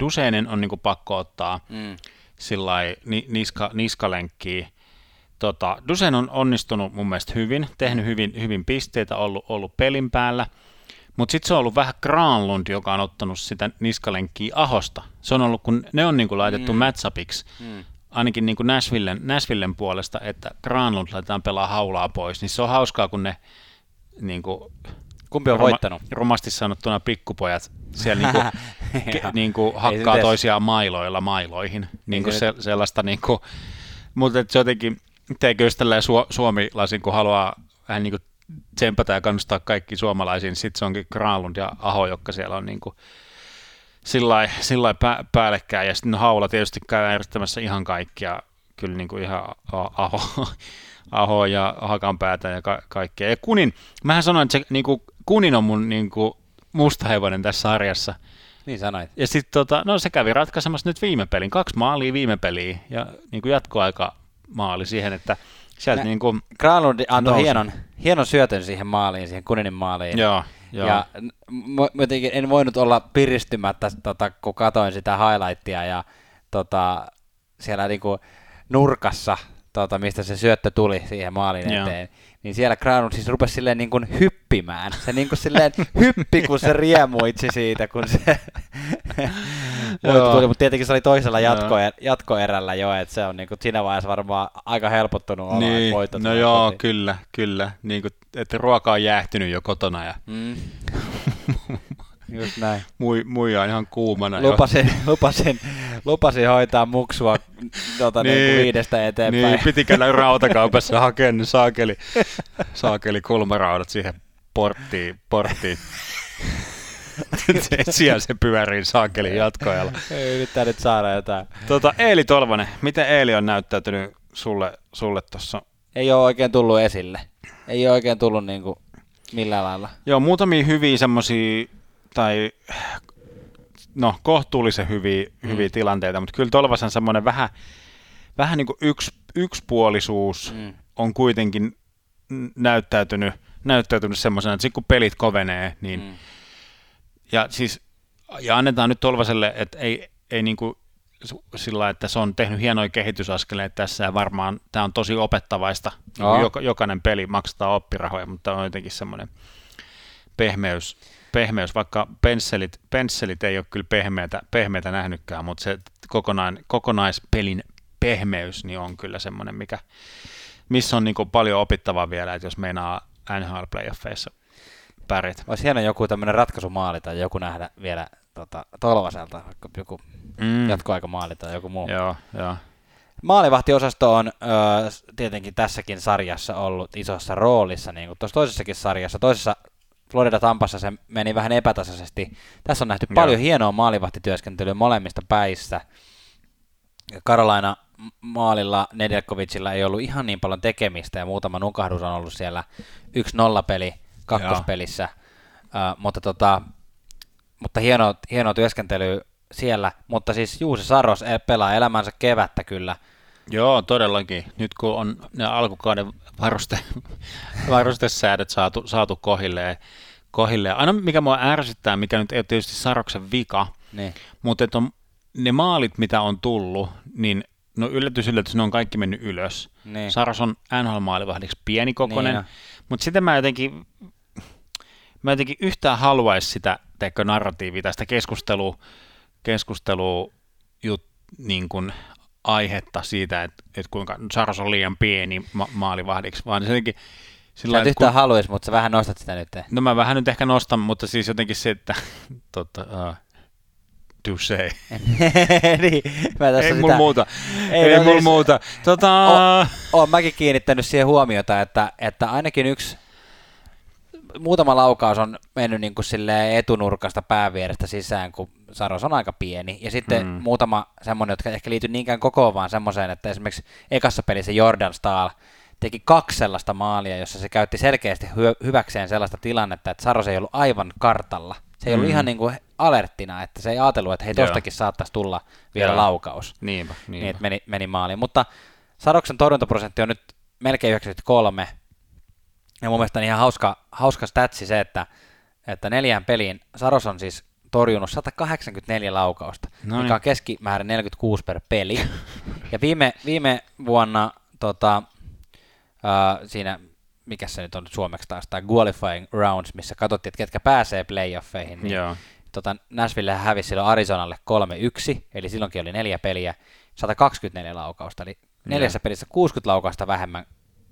Duseenen on niin kuin pakko ottaa mm. sillä niska, niskalenkkiä, Tota, Dusen on onnistunut mun mielestä hyvin, tehnyt hyvin, hyvin pisteitä, ollut, ollut pelin päällä, mutta sitten se on ollut vähän Granlund, joka on ottanut sitä niskalenkkiä Ahosta. Se on ollut, kun ne on niinku laitettu mm. matchupiksi, mm. ainakin niinku Nashvillen, Nashvillen puolesta, että Granlund laitetaan pelaa haulaa pois, niin se on hauskaa, kun ne niinku, Kumpi on roma, voittanut? Romasti sanottuna pikkupojat siellä niinku, (laughs) ke, niinku hakkaa toisiaan mailoilla mailoihin. Niinku se, sellaista niinku, mutta se jotenkin, teekö just tälleen su- suomilaisin, kun haluaa vähän niin kuin tsempata ja kannustaa kaikki suomalaisiin, niin sitten se onkin Granlund ja Aho, jotka siellä on niin kuin sillä lailla pä- päällekkäin, ja sitten Haula tietysti käy järjestämässä ihan kaikkia, kyllä niin kuin ihan Aho, (laughs) Aho ja Hakan päätä ja ka- kaikkea. Ja Kunin, mähän sanoin, että se, niin kuin, Kunin on mun niin kuin, musta hevonen tässä sarjassa. Niin sanoit. Ja sitten tota, no se kävi ratkaisemassa nyt viime pelin, kaksi maalia viime peliä ja niin kuin jatkoaika maali siihen, että sieltä Nä, niin kuin... Granlund antoi hienon, hienon syötön siihen maaliin, siihen Kuninin maaliin. Joo, joo. Ja m- jotenkin en voinut olla piristymättä, tota, kun katoin sitä highlightia ja tota, siellä niin kuin nurkassa, tota, mistä se syöttö tuli siihen maalin eteen, Joo niin siellä Granlund siis rupesi silleen niin kuin hyppimään. Se niin kuin silleen hyppi, kun se riemuitsi siitä, kun se (laughs) tuli, mutta tietenkin se oli toisella jatko, jatkoerällä jo, että se on niin kuin siinä vaiheessa varmaan aika helpottunut olla, niin, voitot. No joo, kotiin. kyllä, kyllä. Niin kuin, että ruoka on jäähtynyt jo kotona ja mm. (laughs) Just näin. Mui, muija on ihan kuumana. Lupasin, lupasin, lupasin hoitaa muksua tuota, niin, niin viidestä eteenpäin. Niin, piti käydä rautakaupassa hakemaan saakeli, saakeli kulmaraudat siihen porttiin. porttiin. (laughs) Siellä se pyörii saakeli jatkoajalla. Ei yrittää nyt saada jotain. Tota, Eeli Tolvanen, miten Eeli on näyttäytynyt sulle, sulle tuossa? Ei ole oikein tullut esille. Ei ole oikein tullut niinku millään lailla. Joo, muutamia hyviä semmoisia tai no, kohtuullisen hyviä, mm. hyviä tilanteita, mutta kyllä Tolvasen semmoinen vähän, vähän niin kuin yks, yksipuolisuus mm. on kuitenkin näyttäytynyt, näyttäytynyt semmoisena, että sitten kun pelit kovenee, niin mm. ja siis ja annetaan nyt Tolvaselle, että ei, ei niin kuin sillä että se on tehnyt hienoja kehitysaskeleita tässä ja varmaan tämä on tosi opettavaista. Jok, jokainen peli maksaa oppirahoja, mutta on jotenkin semmoinen pehmeys, pehmeys, vaikka pensselit, pensselit ei ole kyllä pehmeitä, pehmeitä nähnytkään, mutta se kokonaan, kokonaispelin pehmeys niin on kyllä semmoinen, mikä, missä on niin paljon opittavaa vielä, että jos meinaa NHL playoffeissa pärjätä. Olisi hieno joku tämmöinen ratkaisumaali tai joku nähdä vielä tota, Tolvaselta, vaikka joku mm. jatkoaikamaali tai joku muu. Joo, joo. Maalivahtiosasto on ö, tietenkin tässäkin sarjassa ollut isossa roolissa, niin kuin tuossa toisessakin sarjassa. Toisessa Florida Tampassa se meni vähän epätasaisesti. Tässä on nähty Joo. paljon hienoa maalivahtityöskentelyä molemmista päissä. Karolaina maalilla Nedelkovicilla ei ollut ihan niin paljon tekemistä ja muutama nukahdus on ollut siellä 1-0 peli kakkospelissä, uh, mutta, tota, mutta hienoa, hienoa työskentelyä siellä, mutta siis Juuse Saros e- pelaa elämänsä kevättä kyllä. Joo, todellakin. Nyt kun on ne alkukauden varuste, (laughs) varustesäädöt saatu, saatu kohilleen kohille. Aina mikä mua ärsyttää, mikä nyt ei ole tietysti Saroksen vika, Niin. mutta että on, ne maalit, mitä on tullut, niin no yllätys, yllätys, ne on kaikki mennyt ylös. Niin. Saros on NHL-maalivahdiksi pienikokoinen, Niin on. mutta sitten mä jotenkin, mä jotenkin yhtään haluaisi sitä teikö, narratiivia tästä keskustelua, keskustelua jut, niin kuin aihetta siitä, että, että kuinka Saros on liian pieni ma- maalivahdiksi, vaan se jotenkin Sä sillä et että yhtään haluaisi, mutta sä vähän nostat sitä nyt. No mä vähän nyt ehkä nostan, mutta siis jotenkin se, että (laughs) totta, uh, touche. (laughs) niin, mä tässä Ei sitä... mulla muuta. Ei, Ei, no mulla siis- muuta. Tota, Oon mäkin kiinnittänyt siihen huomiota, että, että ainakin yksi muutama laukaus on mennyt niin kuin etunurkasta päävierestä sisään, kun Saros on aika pieni. Ja sitten Mm. mm. muutama semmoinen, jotka ehkä liity niinkään kokoon, vaan semmoiseen, että esimerkiksi ekassa pelissä Jordan Stahl teki kaksi sellaista maalia, jossa se käytti selkeästi hyö- hyväkseen sellaista tilannetta, että Saros ei ollut aivan kartalla. Se ei ollut Mm. ihan niin kuin alerttina, että se ei ajatellut, että hei, tostakin saattaisi tulla vielä Joo. laukaus niinpä, niin, niinpä. että meni, meni maaliin. Mutta Sadoksen torjuntaprosentti on nyt melkein 93. Ja mun mielestä on ihan hauska, hauska statsi se, että, että neljään peliin Saros on siis torjunut 184 laukausta, No mikä niin. on keskimäärin 46 per peli. ja viime, viime vuonna tota, äh, siinä, mikä se nyt on suomeksi taas, tämä qualifying rounds, missä katsottiin, että ketkä pääsee playoffeihin, niin Joo. tota, Nashville hävisi silloin Arizonalle 3-1, eli silloinkin oli neljä peliä, 124 laukausta, eli neljässä pelissä 60 laukausta vähemmän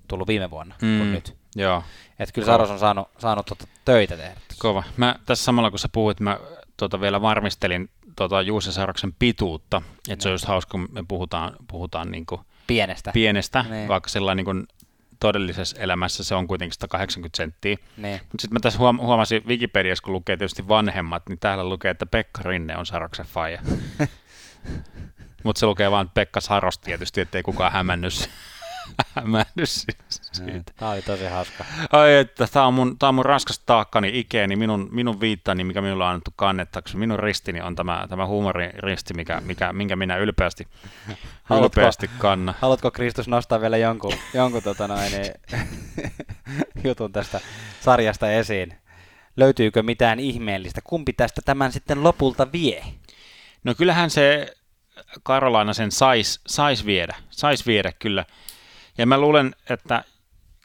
tullut viime vuonna mm. kuin nyt. Joo, Että kyllä. Saros on saanut, saanut tota töitä tehdä. kova. Mä tässä samalla kun sä puhuit, mä tota, vielä varmistelin tota, Juuse Saroksen pituutta, että se on just hauska, kun me puhutaan, puhutaan niin kuin Pienestä. pienestä, Niin. vaikka sellainen niin kuin todellisessa elämässä se on kuitenkin 180 senttiä. niin. Mutta sitten mä tässä huom- huomasin Wikipediassa, kun lukee tietysti vanhemmat, niin täällä lukee, että Pekka Rinne on Saroksen faija. (laughs) Mutta se lukee vaan Pekka Saros tietysti, ettei kukaan hämännyt, (laughs) hämännyt siitä. Tämä oli tosi hauska. Ai että, tämä on, mun, tää on mun raskas taakkani ikeeni, minun, minun viittani, mikä minulla on annettu kannettaksi. Minun ristini on tämä, tämä huumoriristi, mikä, mikä, minkä minä ylpeästi, Haluatko- ylpeästi kannan. Haluatko Kristus nostaa vielä jonkun, jonkun tota noin, niin, (laughs) jutun tästä sarjasta esiin? Löytyykö mitään ihmeellistä? Kumpi tästä tämän sitten lopulta vie? No kyllähän se Karolaina sen sais, sais viedä, sais viedä kyllä. Ja mä luulen, että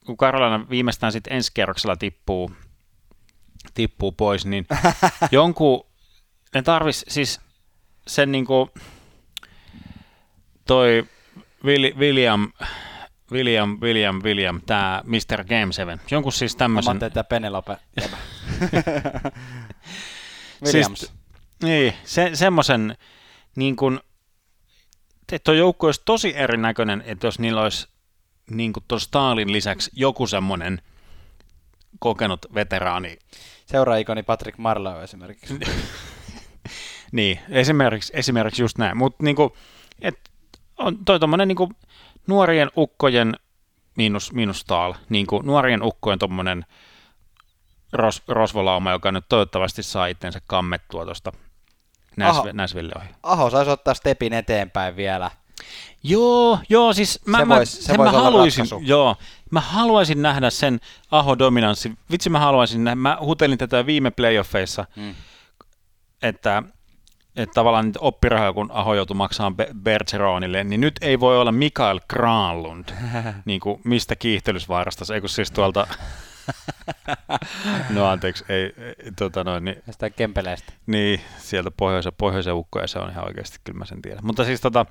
kun Karolaina viimeistään sitten ensi kerroksella tippuu, tippuu pois, niin (laughs) jonkun, ne tarvis siis sen niinku, toi Willi- William, William, William, William, tämä Mr. Game 7, jonkun siis Mä tämmöisen, ajattelin, että Penelope. (laughs) Siis- Williams. Niin, se, semmoisen, niin kuin, että tuo joukko olisi tosi erinäköinen, että jos niillä olisi niin kuin tuon Stalin lisäksi joku semmoinen kokenut veteraani. Seuraajikoni Patrick Marlowe esimerkiksi. (laughs) Niin, esimerkiksi, esimerkiksi just näin. Mutta niin kuin, et on toi tommonen niin kuin nuorien ukkojen miinus, miinus Stahl, niin kuin nuorien ukkojen tommonen ros, rosvolauma, joka nyt toivottavasti saa itsensä kammettua tuosta Näsville ohi. Aho saisi ottaa stepin eteenpäin vielä. Joo, joo, siis mä, Se mä, vois- se sen mä haluaisin, ratkaisu. joo, mä haluaisin nähdä sen Aho-dominanssi. Vitsi mä haluaisin nähdä, mä hutelin tätä viime playoffeissa, Mm. että, että tavallaan niitä oppirahoja, kun Aho joutui maksamaan Be- Bergeronille, niin nyt ei voi olla Mikael Granlund, (laughs) niin kuin mistä kiihtelysvaarasta, ei kun siis tuolta, no anteeksi, ei, ei tota noin, niin Sitä kempeleistä. niin, sieltä pohjoisen, pohjoisen ukkoja se on ihan oikeasti, kyllä mä sen tiedän. Mutta siis tota,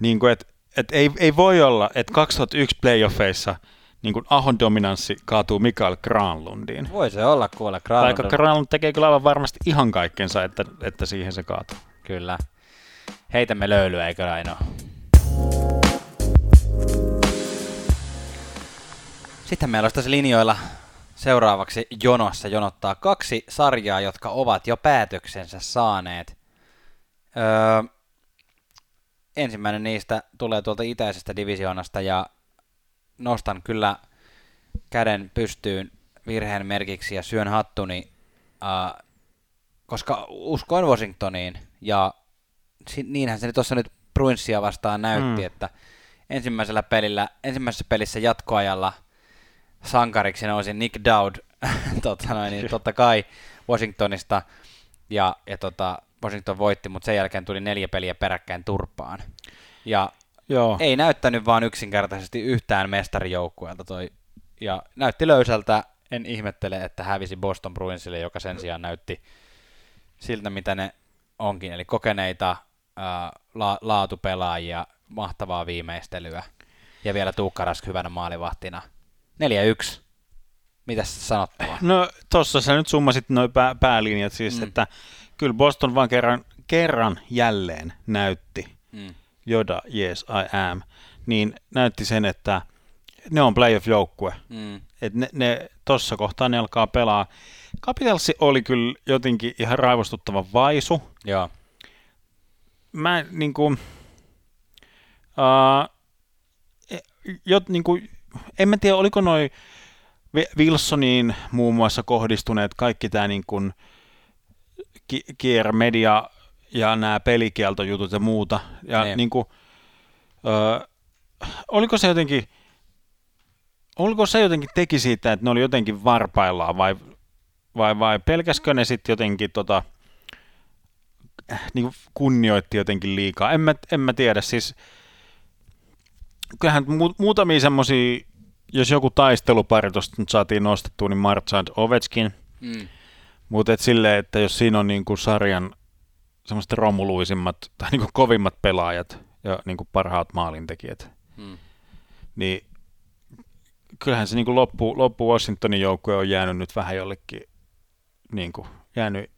niin kuin, et, et ei, ei voi olla, että 2001 playoffeissa niin kuin Ahon dominanssi kaatuu Mikael Granlundiin. Voi se olla kuule. Vaikka Granlund- Granlund tekee kyllä aivan varmasti ihan kaikkensa, että, että siihen se kaatuu. Kyllä. Heitämme löylyä, eikö ole? Sitten meillä olisi tässä linjoilla seuraavaksi jonossa jonottaa kaksi sarjaa, jotka ovat jo päätöksensä saaneet. Öö, ensimmäinen niistä tulee tuolta itäisestä divisioonasta ja nostan kyllä käden pystyyn virheen merkiksi ja syön hattuni, äh, koska uskoin Washingtoniin ja si- niinhän se tuossa nyt Bruinsia vastaan näytti, Mm. että ensimmäisellä pelillä, ensimmäisessä pelissä jatkoajalla sankariksi nousi Nick Dowd (laughs) tota noin, niin totta kai Washingtonista, ja, ja tota, Washington voitti, mutta sen jälkeen tuli neljä peliä peräkkäin turpaan. Ja Joo. ei näyttänyt vaan yksinkertaisesti yhtään mestarijoukkueelta toi, ja näytti löysältä, en ihmettele, että hävisi Boston Bruinsille, joka sen sijaan näytti siltä, mitä ne onkin, eli kokeneita ää, la- laatupelaajia, mahtavaa viimeistelyä, ja vielä Tuukka Rask hyvänä maalivahtina. 4-1. Mitäs sanottavaa? No tossa sä nyt summasit noin pää, päälinjat siis, Mm. mm. että kyllä Boston vaan kerran, kerran jälleen näytti, Mm. Joda, yes I am, niin näytti sen, että ne on playoff-joukkue. Mm. Et ne, ne tossa kohtaa ne alkaa pelaa. Capitalsi oli kyllä jotenkin ihan raivostuttava vaisu. Joo. Mä niinku, uh, jot, niinku, en mä tiedä, oliko noi Vi- Wilsoniin muun muassa kohdistuneet kaikki tämä niinku, ki- kier media ja nämä pelikieltojutut ja muuta. Ja Niin. niinku, uh, oliko se jotenkin, oliko se jotenkin teki siitä, että ne oli jotenkin varpaillaan vai, vai, vai pelkäskö ne sitten jotenkin tota, niin kuin kunnioitti jotenkin liikaa. En mä, en mä tiedä, siis kyllähän mu- muutamia semmosia, jos joku taistelupari tuosta nyt saatiin nostettua, niin Marchand Ovechkin, Mm. mutta et silleen, että jos siinä on niin kuin sarjan semmoiset romuluisimmat tai niin kuin kovimmat pelaajat ja niin kuin parhaat maalintekijät, Mm. niin kyllähän se niin kuin loppu, loppu Washingtonin joukkue on jäänyt nyt vähän jollekin, niin kuin, jäänyt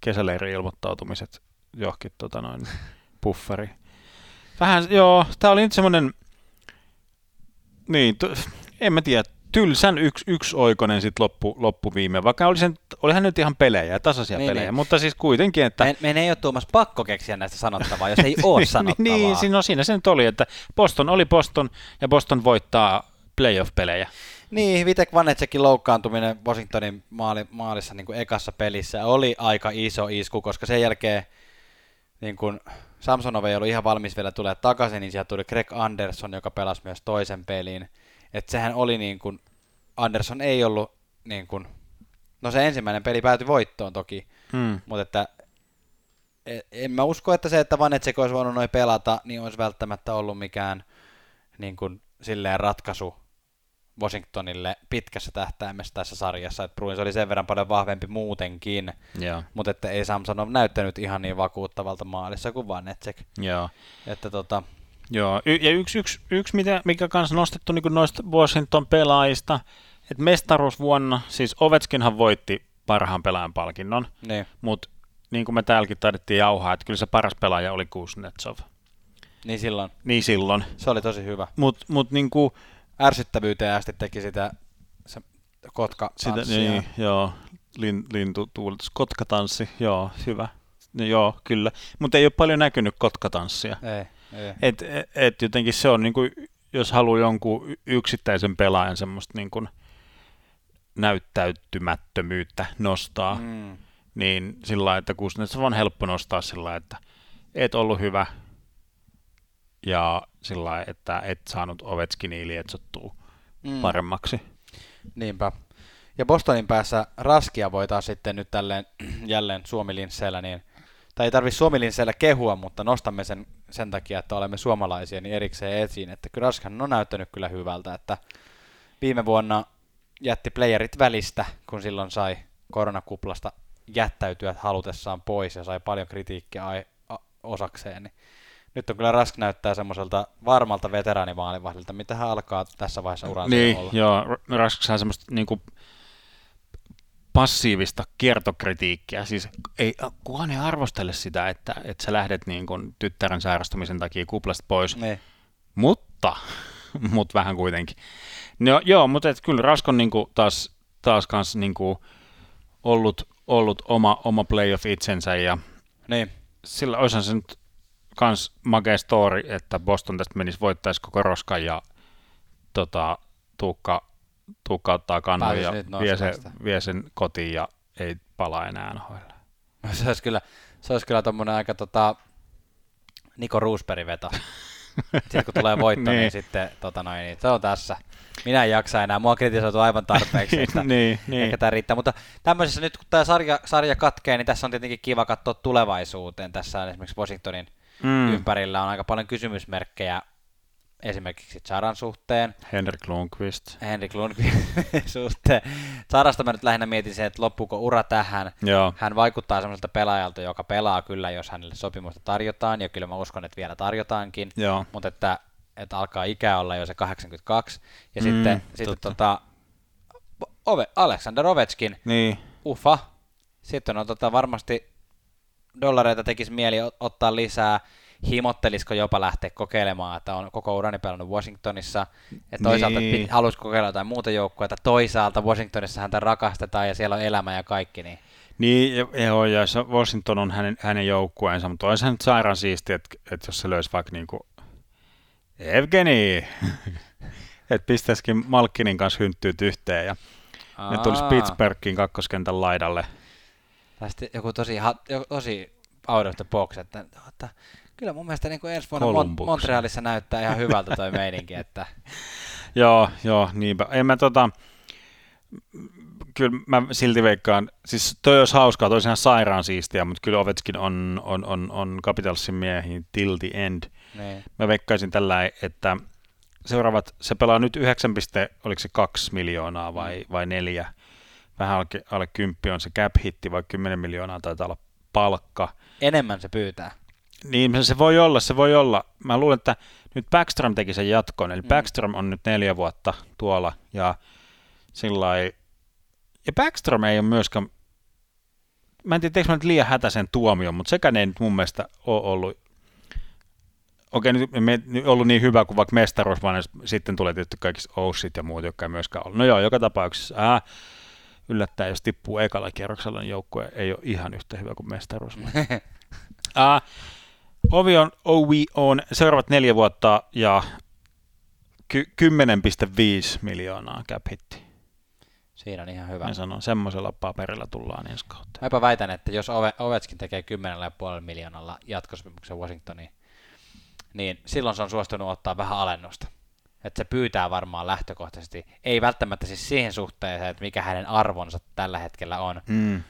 kesäleiri-ilmoittautumiset johonkin tota noin, (laughs) pufferi. Vähän, joo, tää oli nyt semmoinen, niin, t- en mä tiedä, tylsän yksi, yksi oikonen sit loppu, loppu viime, vaikka oli sen, olihan nyt ihan pelejä, tasaisia Niin, pelejä, niin. mutta siis kuitenkin, että Me, meidän ei ole Tuomas pakko keksiä näistä sanottavaa, jos ei (laughs) ole sanottavaa. niin, niin, siinä, no siinä se nyt oli, että Boston oli Boston ja Boston voittaa playoff-pelejä. Niin, Vitek Vanetsekin loukkaantuminen Washingtonin maali, maalissa niin kuin ekassa pelissä oli aika iso isku, koska sen jälkeen niin kuin Samsonov ei ollut ihan valmis vielä tulee takaisin, niin sieltä tuli Greg Anderson, joka pelasi myös toisen pelin. Että sehän oli niin kuin, Anderson ei ollut niin kuin, no se ensimmäinen peli päätyi voittoon toki, Hmm. mutta että e- en mä usko, että se, että Vanetsek olisi voinut noin pelata, niin olisi välttämättä ollut mikään niin kuin, silleen ratkaisu Washingtonille pitkässä tähtäimessä tässä sarjassa, että Bruins oli sen verran paljon vahvempi muutenkin, Joo. mutta että ei Samsonov näyttänyt ihan niin vakuuttavalta maalissa kuin Vanetsek. Joo. Että tota, Joo, y- ja yksi, yksi, yksi mitä, mikä kanssa nostettu niin noista Washington pelaajista, että mestaruusvuonna, siis Ovechkinhan voitti parhaan pelaajan palkinnon, niin, mutta niin kuin me täälläkin taidettiin jauhaa, että kyllä se paras pelaaja oli Kuznetsov. niin silloin Niin silloin. se oli tosi hyvä. Mutta mut niin kuin Ärsyttävyyteen asti teki sitä se kotka sitä, niin, joo, lin, lintu, tuuletus, kotkatanssi, joo, hyvä. No, joo, kyllä. Mutta ei ole paljon näkynyt kotkatanssia. Ei, ei. Et, et, et jotenkin se on, niin kuin, jos haluaa jonkun yksittäisen pelaajan semmoista niin kuin näyttäytymättömyyttä nostaa, mm. Niin sillä lailla, että Kuznetsov on helppo nostaa sillä lailla, että et ollut hyvä ja sillä lailla, että et saanut Ovechkiniin lietsottua Mm. mm. paremmaksi. Niinpä. Ja Bostonin päässä Raskia voi taas sitten nyt tälleen (clears throat) jälleen Suomilinsseillä, niin, tai ei tarvitse Suomilinsseillä kehua, mutta nostamme sen sen takia, että olemme suomalaisia, niin erikseen esiin, että kyllä Raskanen on näyttänyt kyllä hyvältä, että viime vuonna jätti playerit välistä, kun silloin sai koronakuplasta jättäytyä halutessaan pois ja sai paljon kritiikkiä ai- a- osakseen, niin nyt on kyllä Rask näyttää semmoiselta varmalta veteraanimaalivahdilta, mitä hän alkaa tässä vaiheessa uransa Niin, olla. joo, Rask saa semmoista niinku passiivista kiertokritiikkiä. Siis ei, kukaan ei arvostele sitä, että, että sä lähdet niin kuin tyttären sairastumisen takia kuplasta pois, Niin. mutta, (laughs) mutta vähän kuitenkin. No, joo, mutta et kyllä Rask on niinku taas, taas kans niinku ollut, ollut oma, oma playoff itsensä ja Niin, sillä olisihan se nyt kans makea story, että Boston tästä menisi voittaisi koko roskan ja tota, Tuukka, Kannon Pääsisi ja vie, se, vie sen kotiin ja ei palaa enää NHL. se olisi kyllä, se olisi kyllä tommonen aika tota, Niko Roosberg veto. (laughs) Sitten kun tulee voitto, niin, Niin. sitten tota noin, niin se on tässä. Minä en jaksa enää, mua on kritisoitu aivan tarpeeksi, että (laughs) niin, niin. ehkä tämä riittää. Mutta tämmöisessä nyt, kun tämä sarja, sarja katkee, niin tässä on tietenkin kiva katsoa tulevaisuuteen. Tässä on esimerkiksi Washingtonin Mm. ympärillä on aika paljon kysymysmerkkejä esimerkiksi Charan suhteen, Henrik Lundqvist. Henrik Lundqvistin (laughs) suhteen. Charasta mä nyt lähinnä mietin sen, että loppuuko ura tähän. Joo. Hän vaikuttaa semmoiselta pelaajalta, joka pelaa kyllä, jos hänelle sopimusta tarjotaan, ja kyllä mä uskon, että vielä tarjotaankin, Joo. mutta että, että alkaa ikä olla jo se 82, ja Mm, sitten, totta. sitten tota, Ove, Alexander Ovechkin, Niin. ufa, sitten on tota, varmasti dollareita tekisi mieli ot- ottaa lisää, himottelisiko jopa lähteä kokeilemaan, että on koko urani pelannut Washingtonissa, ja toisaalta Niin. niin. haluaisi kokeilla jotain muuta joukkuetta, toisaalta Washingtonissa häntä rakastetaan ja siellä on elämä ja kaikki, niin Niin, joo, ja Washington on hänen, hänen joukkueensa, mutta olisi hän nyt sairaan siistiä, että, että jos se löysi vaikka niinku Evgeni, (laughs) että pistäisikin Malkkinin kanssa hynttyyt yhteen ja ne tulisi. Pittsburghin kakkoskentän laidalle. Tästä joku tosi, tosi out of the box, että, että kyllä mun mielestä niin kuin ensi vuonna Mon- Columbus. Montrealissa näyttää ihan hyvältä toi meininki, että (laughs) Joo, joo, niinpä. En mä tota, kyllä mä silti veikkaan, siis toi olisi hauskaa, toi olisi ihan sairaan siistiä, mutta kyllä Ovechkin on, on, on, on Capitalsin miehiin till the end. niin, Mä veikkaisin tällä, että seuraavat, se pelaa nyt 9, piste, oliko se 2 miljoonaa vai, vai neljä, vähän alle, alle 10 on se cap hitti, vai 10 miljoonaa taitaa olla palkka. enemmän se pyytää. Niin se voi olla, se voi olla. Mä luulen, että nyt Backstrom teki sen jatkon, eli Mm. Backstrom on nyt neljä vuotta tuolla, ja sillä ja Backstrom ei ole myöskään, mä en tiedä, teekö mä nyt liian hätäisen tuomion, mutta sekään ei nyt mun mielestä ole ollut, okei, nyt me nyt ollut niin hyvä kuin vaikka mestaruus, vaan sitten tulee tietysti kaikki Oussit ja muut, jotka ei myöskään ollut. No joo, joka tapauksessa, ää, yllättäen, jos tippuu ekalla kierroksella, niin joukkue ei ole ihan yhtä hyvä kuin mestaruus. (laughs) Uh, Ovi on, Ovi on seuraavat neljä vuotta ja ky- 10,5 miljoonaa cap hitti. Siinä on ihan hyvä. Mä sanon, semmoisella paperilla tullaan ensi kautta. Mäpä väitän, että jos Ove, Ovechkin tekee 10,5 miljoonalla jatkosopimuksen Washingtoniin, niin silloin se on suostunut ottaa vähän alennusta. Että se pyytää varmaan lähtökohtaisesti, ei välttämättä siis siihen suhteeseen, että mikä hänen arvonsa tällä hetkellä on, Mm,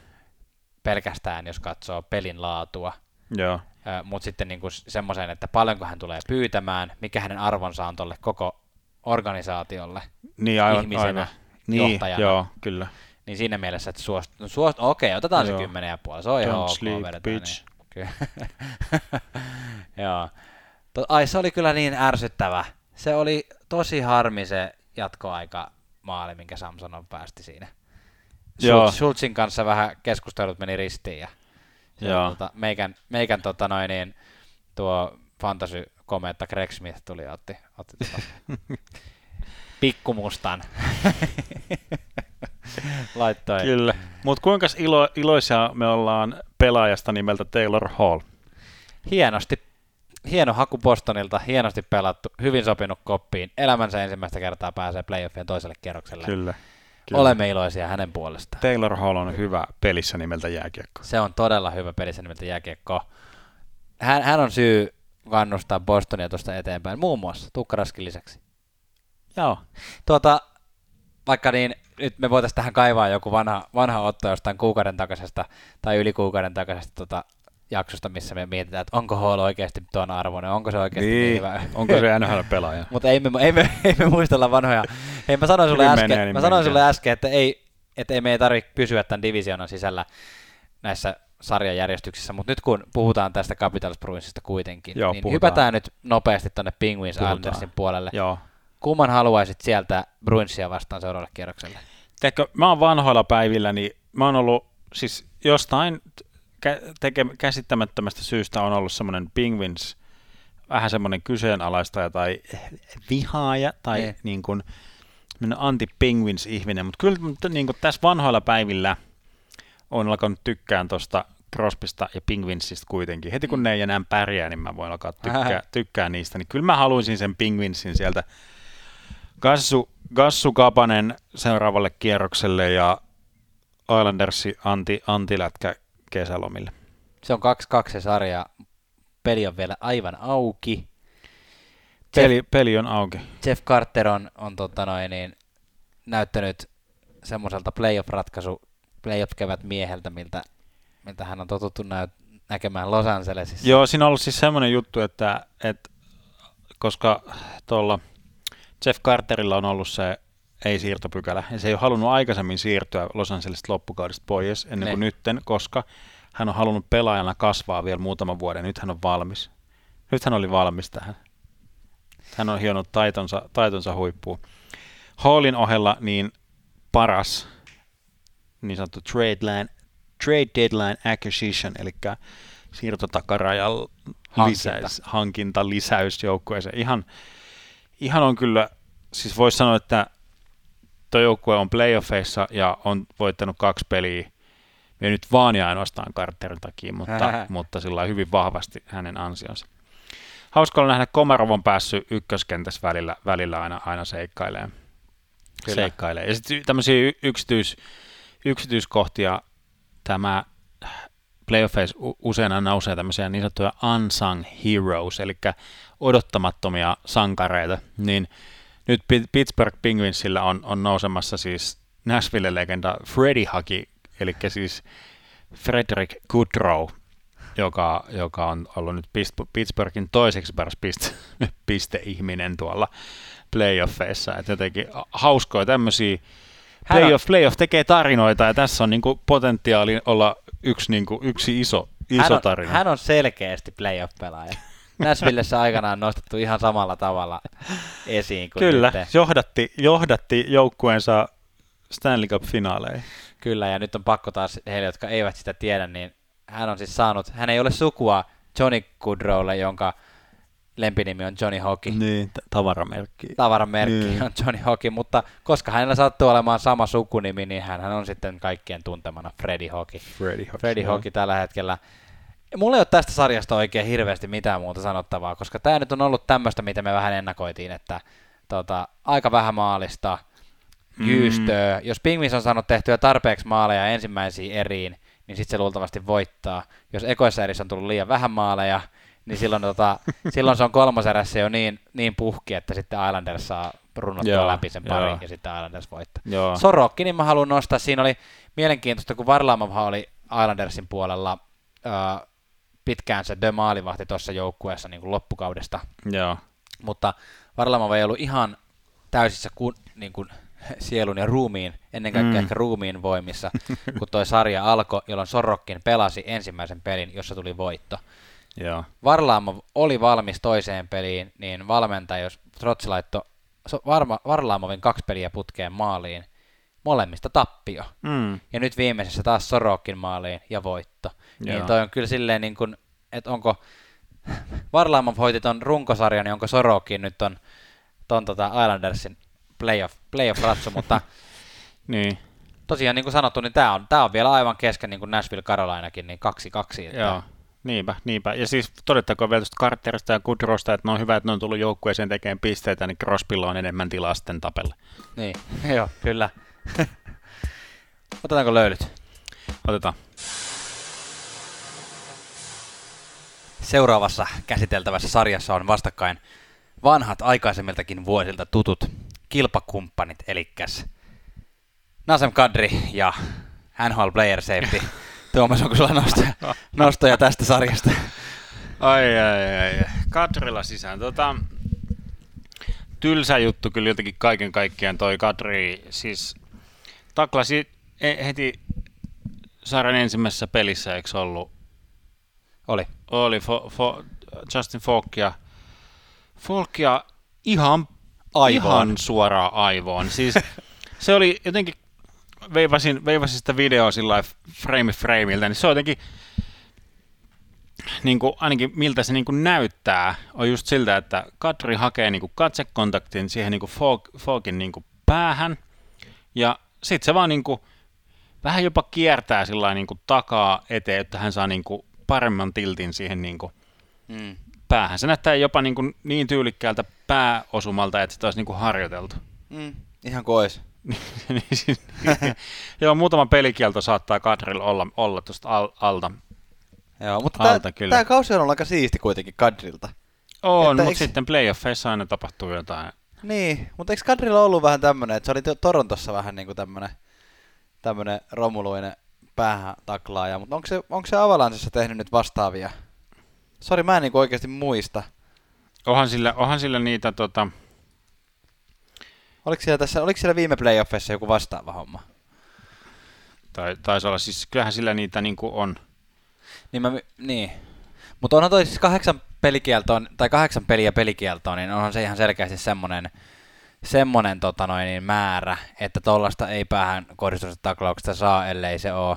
pelkästään jos katsoo pelin laatua, joo, mutta sitten niinku semmoiseen, että paljonko hän tulee pyytämään, mikä hänen arvonsa on tuolle koko organisaatiolle, niin aivan, ihmisenä, aivan. Niin, johtajana. joo, kyllä. niin siinä mielessä, että suost, suost, okei, otetaan Joo. se kymmenen ja puoli, se on ihan Don't ok, sleep, vedetään bitch. Niin. (laughs) Kyllä. Joo. Ai se oli kyllä niin ärsyttävä. Se oli tosi harmi se jatkoaika maali, minkä Samsonov päästi siinä. Schultzin kanssa vähän keskustelut meni ristiin ja Joo. Tota, meikän, meikän tota noin, niin, tuo fantasy kometta Greg Smith tuli ja otti, otti tota, (laughs) pikkumustan. (laughs) Laittoi. Kyllä. Mutta kuinka ilo, iloisia me ollaan pelaajasta nimeltä Taylor Hall? Hienosti, hieno haku Bostonilta, hienosti pelattu, hyvin sopinut koppiin. Elämänsä ensimmäistä kertaa pääsee playoffien toiselle kierrokselle. Kyllä. Kyllä. Olemme iloisia hänen puolestaan. Taylor Hall on hyvä pelissä nimeltä jääkiekko. Se on todella hyvä pelissä nimeltä jääkiekko. Hän, hän on syy kannustaa Bostonia tuosta eteenpäin, muun muassa Tukkaraskin lisäksi. Joo. Tuota, vaikka niin, nyt me voitaisiin tähän kaivaa joku vanha, vanha otto jostain kuukauden takaisesta tai yli kuukauden takaisesta tota, jaksosta, missä me mietitään, että onko Hall oikeasti tuon arvoinen, onko se oikeasti niin, Niin, hyvä. onko se NHL-pelaaja? Mutta ei me, ei, me, (laughs) ei me muistella vanhoja. Hei, mä sanoin sulle äsken, menee, niin mä sanoin sulle äsken että ei, että ei me ei tarvitse pysyä tämän divisionan sisällä näissä sarjajärjestyksissä, mutta nyt kun puhutaan tästä Capitals Bruinsista kuitenkin, Joo, niin puhutaan. hypätään nyt nopeasti tuonne Penguins Puhutaan. Islandersin puolelle. Joo. Kumman haluaisit sieltä Bruinsia vastaan seuraavalle kierrokselle? Tiedätkö, mä oon vanhoilla päivillä, niin mä oon ollut siis jostain teke- käsittämättömästä syystä on ollut semmoinen Penguins, vähän semmoinen kyseenalaistaja tai vihaaja tai Niin. niin kuin anti-Penguins-ihminen, mutta kyllä niin kuin tässä vanhoilla päivillä on alkanut tykkään tuosta Crosbysta ja Penguinsista kuitenkin. Heti kun ne ei enää pärjää, niin mä voin alkaa tykkää, (laughs) tykkää niistä. Niin kyllä mä haluaisin sen Penguinsin sieltä Gassu, Gassu Kapanen seuraavalle kierrokselle ja Islandersi anti, antilätkä kesälomille. Se on 2-2 se sarja. Peli on vielä aivan auki. Peli, peli on auki. Jeff Carter on, on tota noin, niin, näyttänyt semmoiselta playoff-ratkaisu, playoff-kevät mieheltä, miltä, miltä hän on totuttu nä- näkemään Los Angelesissa. Joo, siinä on ollut siis semmoinen juttu, että, että koska tuolla Jeff Carterilla on ollut se ei-siirtopykälä, ja se ei ole halunnut aikaisemmin siirtyä Los Angelesista loppukaudesta pois ennen kuin Ne. nytten, koska hän on halunnut pelaajana kasvaa vielä muutaman vuoden, nyt hän on valmis. Nyt hän oli valmis tähän. Hän on hionnut taitonsa, taitonsa huippuun. Hallin ohella niin paras niin sanottu trade, line, trade deadline acquisition, eli siirtotakarajan Hankinta. lisäys, hankinta lisäys joukkueeseen. Ihan, ihan on kyllä, siis voisi sanoa, että tuo joukkue on playoffeissa ja on voittanut kaksi peliä, ja nyt vaan ja ainoastaan Carterin takia, mutta, mutta sillä hyvin vahvasti hänen ansionsa. Hauska olla nähdä, Komarov on päässyt ykköskentässä välillä, välillä aina, aina seikkailee. Kyllä. seikkailee. Ja sitten tämmöisiä yksityis, yksityiskohtia tämä playoffeissa usein aina nousee tämmöisiä niin sanottuja unsung heroes, eli odottamattomia sankareita, niin nyt Pi- Pittsburgh Penguinsillä on, on nousemassa siis Nashville-legenda Freddie Haki, eli siis Frederick Goodrow, joka, joka on ollut nyt Pittsburghin toiseksi paras piste, (laughs) pisteihminen tuolla playoffeissa. Et jotenkin hauskoja tämmöisiä. Playoff, playoff tekee tarinoita ja tässä on niinku potentiaali olla yksi, niinku, yksi iso, iso hän, on, tarina. hän on selkeästi playoff-pelaaja. Nashvillessä aikanaan nostettu ihan samalla tavalla esiin kuin Kyllä, nyt. johdatti, johdatti joukkueensa Stanley Cup-finaaleihin. Kyllä, ja nyt on pakko taas heille, jotka eivät sitä tiedä, niin hän on siis saanut, hän ei ole sukua Johnny Goodrowlle, jonka lempinimi on Johnny Hockey. Niin, t- tavaramerkki. Tavaramerkki Niin. on Johnny Hockey, mutta koska hänellä sattuu olemaan sama sukunimi, niin hän on sitten kaikkien tuntemana Freddie Hockey. Freddie Hockey. Freddie joo. Hockey tällä hetkellä. Mulla ei ole tästä sarjasta oikein hirveästi mitään muuta sanottavaa, koska tämä nyt on ollut tämmöistä, mitä me vähän ennakoitiin, että tota, aika vähän maalista, Mm. jyystöä. Jos Pingvis on saanut tehtyä tarpeeksi maaleja ensimmäisiin eriin, niin sitten se luultavasti voittaa. Jos ekoissa erissä on tullut liian vähän maaleja, niin silloin, tota, (laughs) silloin se on kolmoserässä jo niin, niin puhki, että sitten Islanders saa runnottua Joo, läpi sen pari joo. ja sitten Islanders voittaa. Joo. Sorokki, niin mä haluan nostaa. Siinä oli mielenkiintoista, kun Varlamov oli Islandersin puolella ää, pitkään se de maalivahti tuossa joukkueessa niin kuin loppukaudesta, Joo. mutta Varlamov ei ollut ihan täysissä ku, niin kuin sielun ja ruumiin, ennen kaikkea Mm. ehkä ruumiin voimissa, (laughs) kun toi sarja alkoi, jolloin Sorokkin pelasi ensimmäisen pelin, jossa tuli voitto. Joo. Varlamov oli valmis toiseen peliin, niin valmentaja, jos Trotsi laittoi Varma, Varlamovin kaksi peliä putkeen maaliin, molemmista tappio. Mm. Ja nyt viimeisessä taas Sorokin maaliin ja voitto. Joo. Niin toi on kyllä silleen niin kuin, että onko (laughs) Varlamov hoiti ton runkosarjan, niin onko Sorokin nyt on ton tota Islandersin playoff, playoff-ratsu, (laughs) mutta Niin. tosiaan niin kuin sanottu, niin tämä on, tää on vielä aivan kesken niin kuin Nashville Carolinakin, niin kaksi kaksi. Että Joo. Niinpä, niinpä. Ja siis todettakoon vielä tuosta Carterista ja Kudrosta, että ne on hyvä, että ne on tullut joukkueeseen tekemään pisteitä, niin Crosbylla on enemmän tilaa sitten tapelle. Niin, (laughs) joo, kyllä. (laughs) Otetaanko löylyt? Otetaan. Seuraavassa käsiteltävässä sarjassa on vastakkain vanhat aikaisemmiltakin vuosilta tutut kilpakumppanit, eli Nasem Kadri ja NHL Player Safety. (laughs) Tuomas, onko sulla nostoja, nostoja tästä sarjasta? Ai, ai, ai. Kadrilla sisään. Tota, tylsä juttu kyllä jotenkin kaiken kaikkiaan toi Kadri. Siis taklasi e- heti sarjan ensimmäisessä pelissä, eikö ollut? Oli. Oli fo, fo, Justin Falkia. Falkia ihan, Aivoon. ihan suoraan aivoon. Siis se oli jotenkin, veivasin, veivasin sitä videoa sillä frame frameiltä, niin se on jotenkin, niin kuin, ainakin miltä se niin kuin näyttää, on just siltä, että Kadri hakee niin kuin katsekontaktin siihen niin kuin Falk, Falkin niin kuin päähän, ja sitten se vaan niin kuin, vähän jopa kiertää sillä niin kuin takaa eteen, että hän saa niin kuin paremman tiltin siihen niin kuin Mm. päähän. Se näyttää jopa niin, kuin niin tyylikkäältä pääosumalta, että sitä olisi niin kuin harjoiteltu. Mm. Ihan kois. (laughs) Niin siis- Joo, muutama pelikielto saattaa Kadrilla olla, olla tuosta al, alta. Joo, mutta Alta kyllä. tää kausi on ollut aika siisti kuitenkin Kadrilta. On, Että mutta eiks- sitten playoffeissa aina tapahtuu jotain. Niin, mutta eikö Kadrilla ollut vähän tämmönen, että se oli to- Torontossa vähän niinku tämmönen, tämmönen romuluinen päähän taklaaja, mutta onko se, onko se Avalansissa tehnyt nyt vastaavia? Sori, mä en niinku oikeasti muista. Onhan sillä, onhan sillä niitä tota, Oliko siellä, tässä, oliko siellä viime playoffeissa joku vastaava homma? tai taisi olla, siis kyllähän sillä niitä niinku on. Niin, mä, niin. Mutta onhan toi siis kahdeksan pelikieltoon, tai kahdeksan peliä pelikieltoon, niin onhan se ihan selkeästi semmonen, semmonen tota noin, niin määrä, että tollasta ei päähän kohdistusta taklauksesta saa, ellei se ole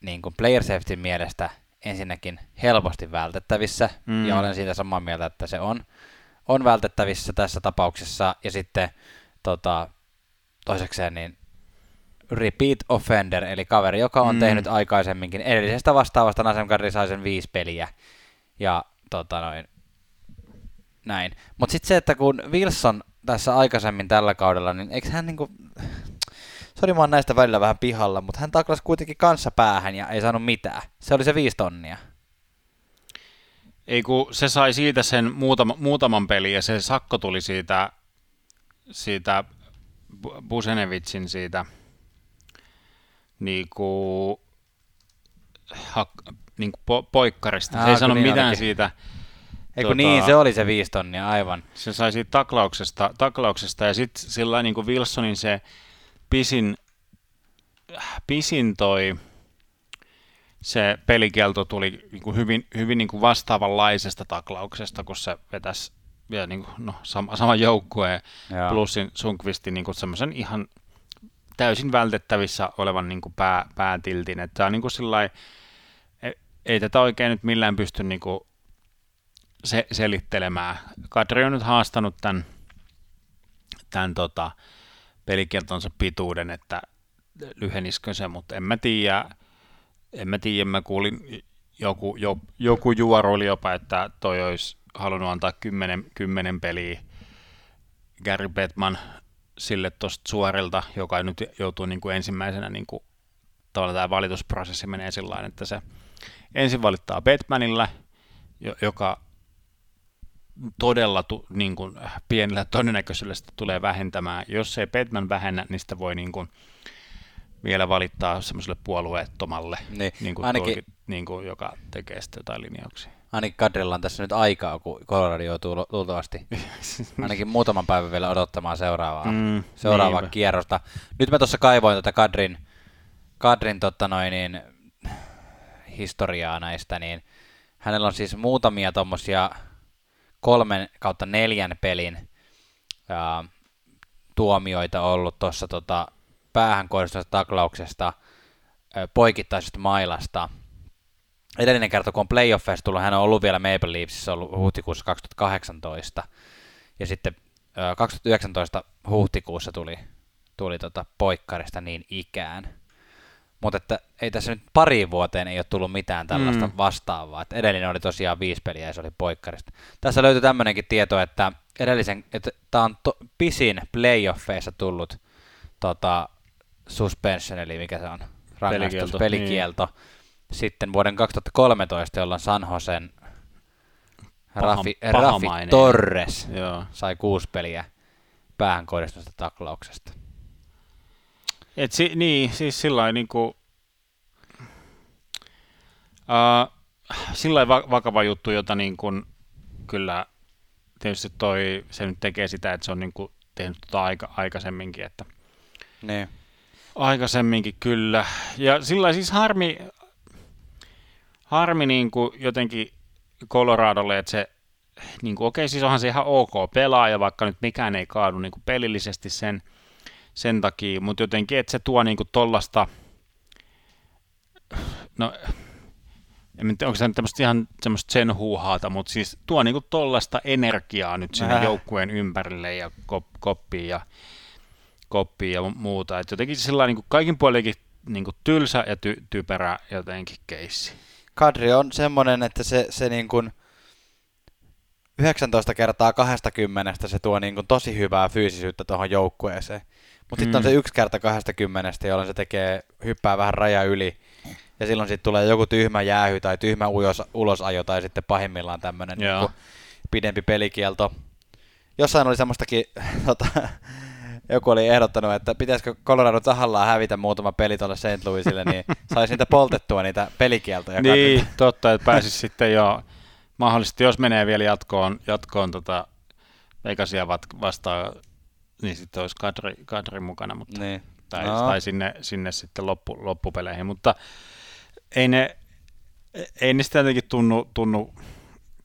niin kuin player safety mielestä ensinnäkin helposti vältettävissä, Mm. ja olen siitä samaa mieltä, että se on, on vältettävissä tässä tapauksessa, ja sitten tota, toisekseen niin repeat offender, eli kaveri, joka on Mm. tehnyt aikaisemminkin edellisestä vastaavasta Nasemkari sai sen viisi peliä, ja tota noin, näin. Mutta sitten se, että kun Wilson tässä aikaisemmin tällä kaudella, niin eikö hän niinku, sori mä oon näistä välillä vähän pihalla, mutta hän taklasi kuitenkin kanssa päähän ja ei saanut mitään. Se oli se viisi tonnia. Ei kun se sai siitä sen muutama, muutaman pelin ja se sakko tuli siitä, siitä Bu- Busenevitsin siitä niinku, hak, niinku po, poikkarista. Se Aa, ei kun sano niin mitään olikin. siitä. Ei Tota- kun niin, se oli se viisi tonnia, aivan. Se sai siitä taklauksesta, taklauksesta ja sitten sillä niin kuin Wilsonin se pisin, pisin toi se pelikielto tuli niin kuin hyvin, hyvin niin kuin vastaavanlaisesta taklauksesta, kun se vetäisi vielä niin kuin, no, sama, sama joukkue plussin Sunkvistin niin semmoisen ihan täysin vältettävissä olevan niin kuin pää, päätiltin. Että tämä on niin kuin sillai, ei, tätä oikein nyt millään pysty niin kuin se, selittelemään. Kadri on nyt haastanut tämän, tämän tota, pelikieltonsa pituuden, että lyheniskö se, mutta en mä tiedä. En mä tiedä, mä kuulin joku, jo, joku juoruili jopa, että toi olisi halunnut antaa kymmenen, kymmenen peliä Gary Bettman sille tuosta suorilta, joka nyt joutuu niin kuin ensimmäisenä, niin kuin, tavallaan tämä valitusprosessi menee sillä että se ensin valittaa Batmanilla, jo- joka todella tu, niin kuin, pienellä todennäköisyydellä sitä tulee vähentämään. Jos ei Batman vähennä, niin sitä voi niin kuin, vielä valittaa semmoiselle puolueettomalle, Niin, niin kuin ainakin- tulkit, niin kuin, joka tekee sitten jotain linjauksia. Ainakin Kadrilla on tässä nyt aikaa, kun Colorado joutuu lu- luultavasti (laughs) ainakin muutaman päivän vielä odottamaan seuraavaa, Mm, seuraavaa niinpä. kierrosta. Nyt mä tuossa kaivoin tätä Kadrin, Kadrin totta noin, niin, historiaa näistä, niin hänellä on siis muutamia tommosia kolmen kautta neljän pelin ää, tuomioita ollut tuossa tota, päähän kohdistuvasta taklauksesta, ää, poikittaisesta mailasta. Edellinen kerta, kun on playoffeissa tullut, hän on ollut vielä Maple Leafsissä ollut huhtikuussa 2018. Ja sitten ää, 2019 huhtikuussa tuli, tuli tota poikkarista niin ikään. Mutta että ei tässä nyt pariin vuoteen ei ole tullut mitään tällaista Mm. vastaavaa. Et edellinen oli tosiaan viisi peliä ja se oli poikkarista. Tässä löytyy tämmöinenkin tieto, että edellisen, että tämä on to, pisin playoffeissa tullut tota, suspension, eli mikä se on? Rangaistus, Pelikielto, pelikielto. Sitten vuoden 2013, jolloin San Josen Rafi, Paha- Rafi. Torres Joo. sai kuusi peliä päähän kohdistusta taklauksesta. Et si, niin, siis sillä niinku, uh, sillä va- vakava juttu, jota niin kuin, kyllä tietysti toi, se nyt tekee sitä, että se on niin kuin tehnyt tota aika, aikaisemminkin, että Niin. aikaisemminkin kyllä. Ja sillä siis harmi, harmi niin kuin jotenkin Coloradolle, että se, niin kuin, okei, siis onhan se ihan ok pelaaja, vaikka nyt mikään ei kaadu niin kuin pelillisesti sen, sen takia, mutta jotenkin, että se tuo niin kuin tollasta, no, en tiedä, onko se nyt tämmöistä ihan semmoista sen huuhaata, mutta siis tuo niin kuin tollasta energiaa nyt sinne Vähän. joukkueen ympärille ja kop, koppiin ja koppiin ja muuta. Et jotenkin sillä niin kuin kaikin puolinkin niin kuin tylsä ja ty, typerä jotenkin keissi. Kadri on semmoinen, että se, se niin kuin 19 kertaa 20 se tuo niin kuin tosi hyvää fyysisyyttä tuohon joukkueeseen. Mutta sitten on Mm. se yksi kerta 20, jolloin se tekee, hyppää vähän raja yli. Ja silloin siitä tulee joku tyhmä jäähy tai tyhmä ulos, ulosajo tai sitten pahimmillaan tämmöinen niin pidempi pelikielto. Jossain oli semmoistakin, (laughs) tota, joku oli ehdottanut, että pitäisikö Colorado tahallaan hävitä muutama peli tuolle St. Louisille, niin (laughs) saisi niitä poltettua niitä pelikieltoja. Niin, totta, että pääsisi (laughs) sitten jo mahdollisesti, jos menee vielä jatkoon, jatkoon tota Vegasia vastaan, niin sitten olisi kadri, kadri mukana, mutta, Niin. tai, No. tai sinne, sinne sitten loppu, loppupeleihin, mutta ei ne, ei ne sitä jotenkin tunnu, tunnu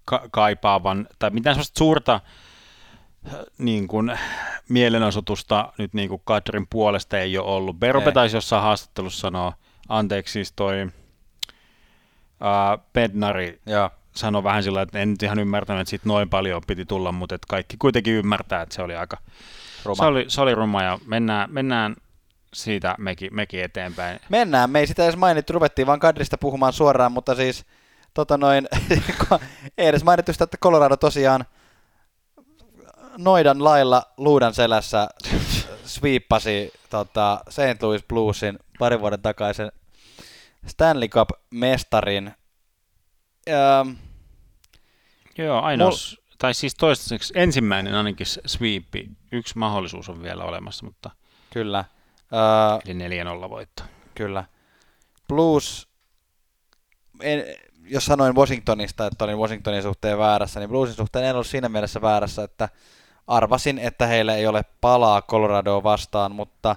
ka- kaipaavan, tai mitään sellaista suurta äh, niin kuin, mielenosoitusta nyt niin kuin Kadrin puolesta ei ole ollut. Berope taisi jossain haastattelussa sanoa, anteeksi siis toi Bednari Joo. sanoi vähän sillä, että en nyt ihan ymmärtänyt, että siitä noin paljon piti tulla, mutta että kaikki kuitenkin ymmärtää, että se oli aika, Ruma. se oli, se oli ruma ja mennään, mennään siitä mekin, mekin eteenpäin. Mennään, me ei sitä edes mainittu, ruvettiin vaan Kadrista puhumaan suoraan, mutta siis tota noin, (laughs) ei edes mainittu sitä, että Colorado tosiaan noidan lailla luudan selässä sweepasi tota, St. Louis Bluesin parin vuoden takaisen Stanley Cup-mestarin. Ja, Joo, ainoa, tai siis toistaiseksi ensimmäinen ainakin sweepi, yksi mahdollisuus on vielä olemassa, mutta kyllä, eli 4-0 voitto. kyllä. Blues, en, jos sanoin Washingtonista, että olin Washingtonin suhteen väärässä, niin Bluesin suhteen en ollut siinä mielessä väärässä, että arvasin, että heillä ei ole palaa Coloradoa vastaan, mutta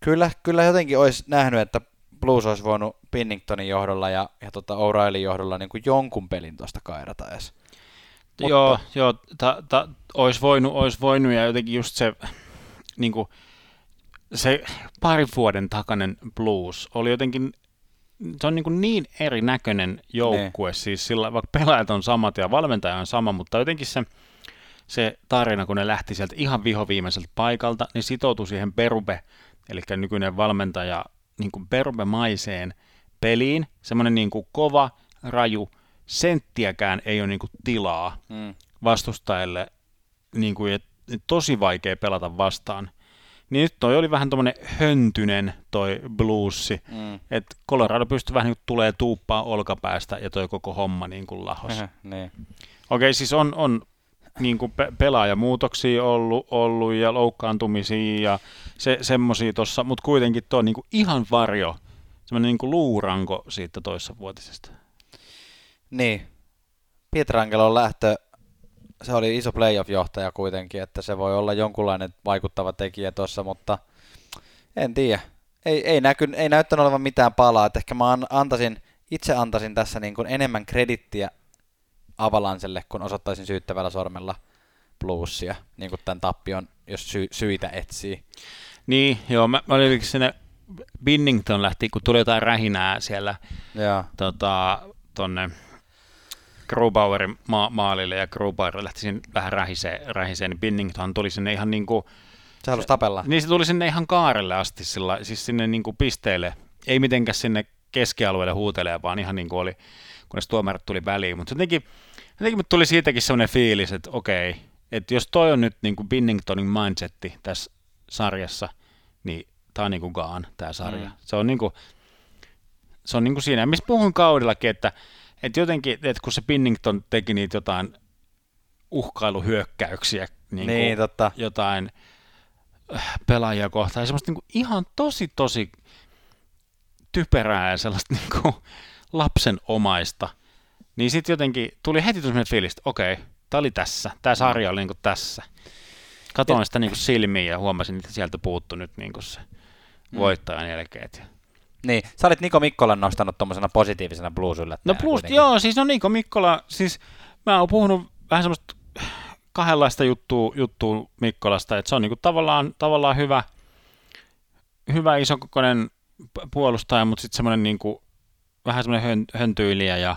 kyllä, kyllä jotenkin olisi nähnyt, että Blues olisi voinut Pinningtonin johdolla ja, ja tota O'Reillyn johdolla niin kuin jonkun pelin tuosta kairata edes. Mutta- Joo, joo ta, ta, olisi, voinut, olisi voinut ja jotenkin just se, niin kuin, se parin vuoden takainen blues oli jotenkin, se on niin, kuin niin erinäköinen joukkue, siis sillä, vaikka pelaajat on samat ja valmentaja on sama, mutta jotenkin se, se tarina, kun ne lähti sieltä ihan vihoviimeiseltä paikalta, niin sitoutui siihen Perube, eli nykyinen valmentaja, niin kuin Perube-maiseen peliin, semmoinen niin kuin kova, raju, senttiäkään ei ole niin kuin tilaa Mm. vastustajille, niin kuin, et, tosi vaikea pelata vastaan. Niin nyt toi oli vähän tommonen höntynen toi bluesi, Mm. että Colorado pystyi vähän niin kuin tulee tuuppaa olkapäästä ja toi koko homma niin kuin lahos. (laughs) niin. Okei, siis on, on niin kuin pe- pelaajamuutoksia ollut, ollut ja loukkaantumisia ja se, semmosia tossa, mutta kuitenkin tuo on niin kuin ihan varjo, semmoinen niin kuin luuranko siitä toissavuotisesta. Niin. Pietrangelon lähtö, se oli iso playoff-johtaja kuitenkin, että se voi olla jonkunlainen vaikuttava tekijä tuossa, mutta en tiedä. Ei, ei, näky, ei näyttänyt olevan mitään palaa, että ehkä mä an- antaisin, itse antaisin tässä niin kuin enemmän kredittiä Avalanselle, kun osoittaisin syyttävällä sormella bluesia, niin kuin tämän tappion, jos sy- syitä etsii. Niin, joo, mä, mä olin sinne Binnington lähti, kun tuli jotain rähinää siellä Joo. tota, tonne Grubauerin ma- maalille ja Grubauer lähti sinne vähän rähiseen, rähiseen, niin Binnington tuli sinne ihan niin kuin, Se halusi tapella. niin se tuli sinne ihan kaarelle asti, sillä, siis sinne niin kuin pisteelle, ei mitenkään sinne keskialueelle huutelee, vaan ihan niin kuin oli, kunnes tuomarit tuli väliin, mutta jotenkin, jotenkin tuli siitäkin sellainen fiilis, että okei, että jos toi on nyt niin kuin Binningtonin mindsetti tässä sarjassa, niin tää on niin kuin gaan, tää sarja. Mm. Se on niin kuin, se on niin kuin siinä, missä puhun kaudellakin, että, että jotenkin, että kun se Binnington teki niitä jotain uhkailuhyökkäyksiä, niin, Niin, totta. jotain äh, pelaajia kohtaan, ja semmoista niin kuin ihan tosi, tosi typerää ja sellaista (laughs) niin kuin lapsenomaista, niin sitten jotenkin tuli heti sellainen fiilis, että okei, tämä oli tässä, tämä sarja oli niin kuin tässä. Katoin sitä niin kuin silmiin ja huomasin, että sieltä puuttu nyt niin kuin se voittajan jälkeen. Niin, sä olit Niko Mikkolan nostanut tuommoisena positiivisena blues No plus, joo, siis no Niko Mikkola, siis mä oon puhunut vähän semmoista kahdenlaista juttua, juttua Mikkolasta, että se on niinku tavallaan, tavallaan hyvä, hyvä isokokoinen puolustaja, mutta sitten semmoinen niinku, vähän semmoinen hön, höntyilijä ja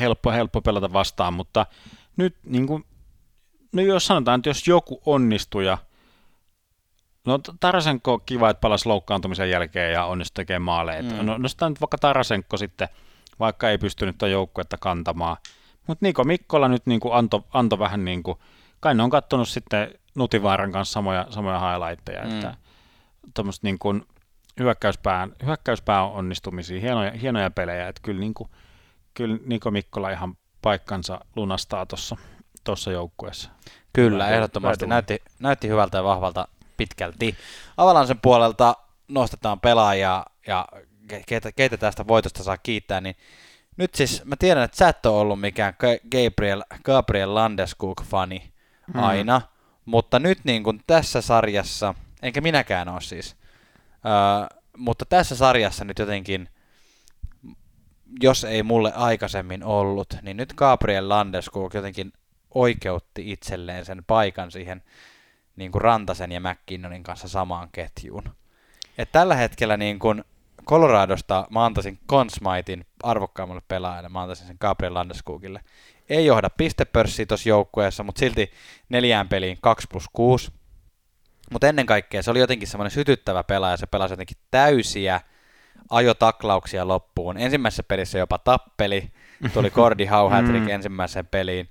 helppo, helppo pelata vastaan, mutta nyt niinku, no jos sanotaan, että jos joku onnistuu ja No Tarasenko kiva, että palasi loukkaantumisen jälkeen ja onnistui tekemään maaleja. Mm. No, nostetaan nyt vaikka Tarasenko sitten, vaikka ei pystynyt tuon joukkuetta kantamaan. Mutta Niko Mikkola nyt niin kuin antoi, anto vähän niin kuin, kai ne on kattonut sitten Nutivaaran kanssa samoja, samoja highlightteja, Mm. että tuommoista niin kuin hyökkäyspään, hyökkäyspään onnistumisia, hienoja, hienoja pelejä, että kyllä, niin kuin, kyllä Niko Mikkola ihan paikkansa lunastaa tuossa tossa joukkueessa. Kyllä, Hyvä ehdottomasti. Näytti, näytti hyvältä ja vahvalta pitkälti. Avalansen puolelta nostetaan pelaajia ja ke- keitä, keitä tästä voitosta saa kiittää, niin nyt siis mä tiedän, että sä et ole ollut mikään Ga- Gabriel, Gabriel Landeskog-fani Mm. aina, mutta nyt niin kuin tässä sarjassa, enkä minäkään ole siis, öö, mutta tässä sarjassa nyt jotenkin, jos ei mulle aikaisemmin ollut, niin nyt Gabriel Landeskog jotenkin oikeutti itselleen sen paikan siihen niin kuin Rantasen ja McKinnonin kanssa samaan ketjuun. Et tällä hetkellä niin kuin Coloradosta mä antaisin Conn Smithin arvokkaammalle pelaajalle, mä antaisin sen Gabriel Landeskogille. Ei johda pistepörssiä tuossa joukkueessa, mutta silti neljään peliin 2 plus 6. Mutta ennen kaikkea se oli jotenkin semmoinen sytyttävä pelaaja, se pelasi jotenkin täysiä ajotaklauksia loppuun. Ensimmäisessä pelissä jopa tappeli, tuli Cordy Howe Mm. ensimmäiseen peliin.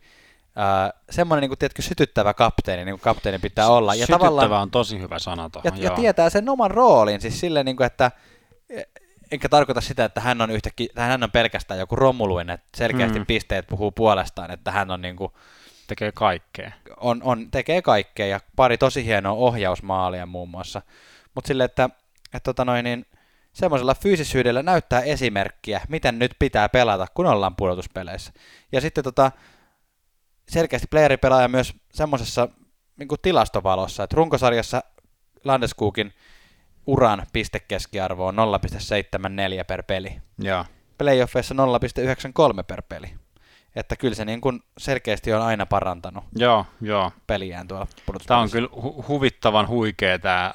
Uh, semmoinen niin kuin, tiedätkö, sytyttävä kapteeni, niin kuin kapteeni pitää olla. Ja Sytyttävä tavallaan, on tosi hyvä sana ja, tuohon. ja tietää sen oman roolin, siis silleen, niin kuin, että enkä tarkoita sitä, että hän on yhtäkkiä, hän on pelkästään joku romuluinen, että selkeästi Mm. pisteet puhuu puolestaan, että hän on, niin kuin, Tekee kaikkea. on, on, tekee kaikkea ja pari tosi hienoa ohjausmaalia muun muassa. Mutta sille, että, että tota noin, niin, semmoisella fyysisyydellä näyttää esimerkkiä, miten nyt pitää pelata, kun ollaan pudotuspeleissä. Ja sitten tota, selkeästi playeripelaaja myös semmoisessa niin tilastovalossa, että runkosarjassa Landeskogin uran pistekeskiarvo on 0,74 per peli. Joo. Playoffeissa 0,93 per peli. Että kyllä se niin kuin selkeästi on aina parantanut Joo, joo. peliään tuolla. Tämä on kyllä hu- huvittavan huikea tämä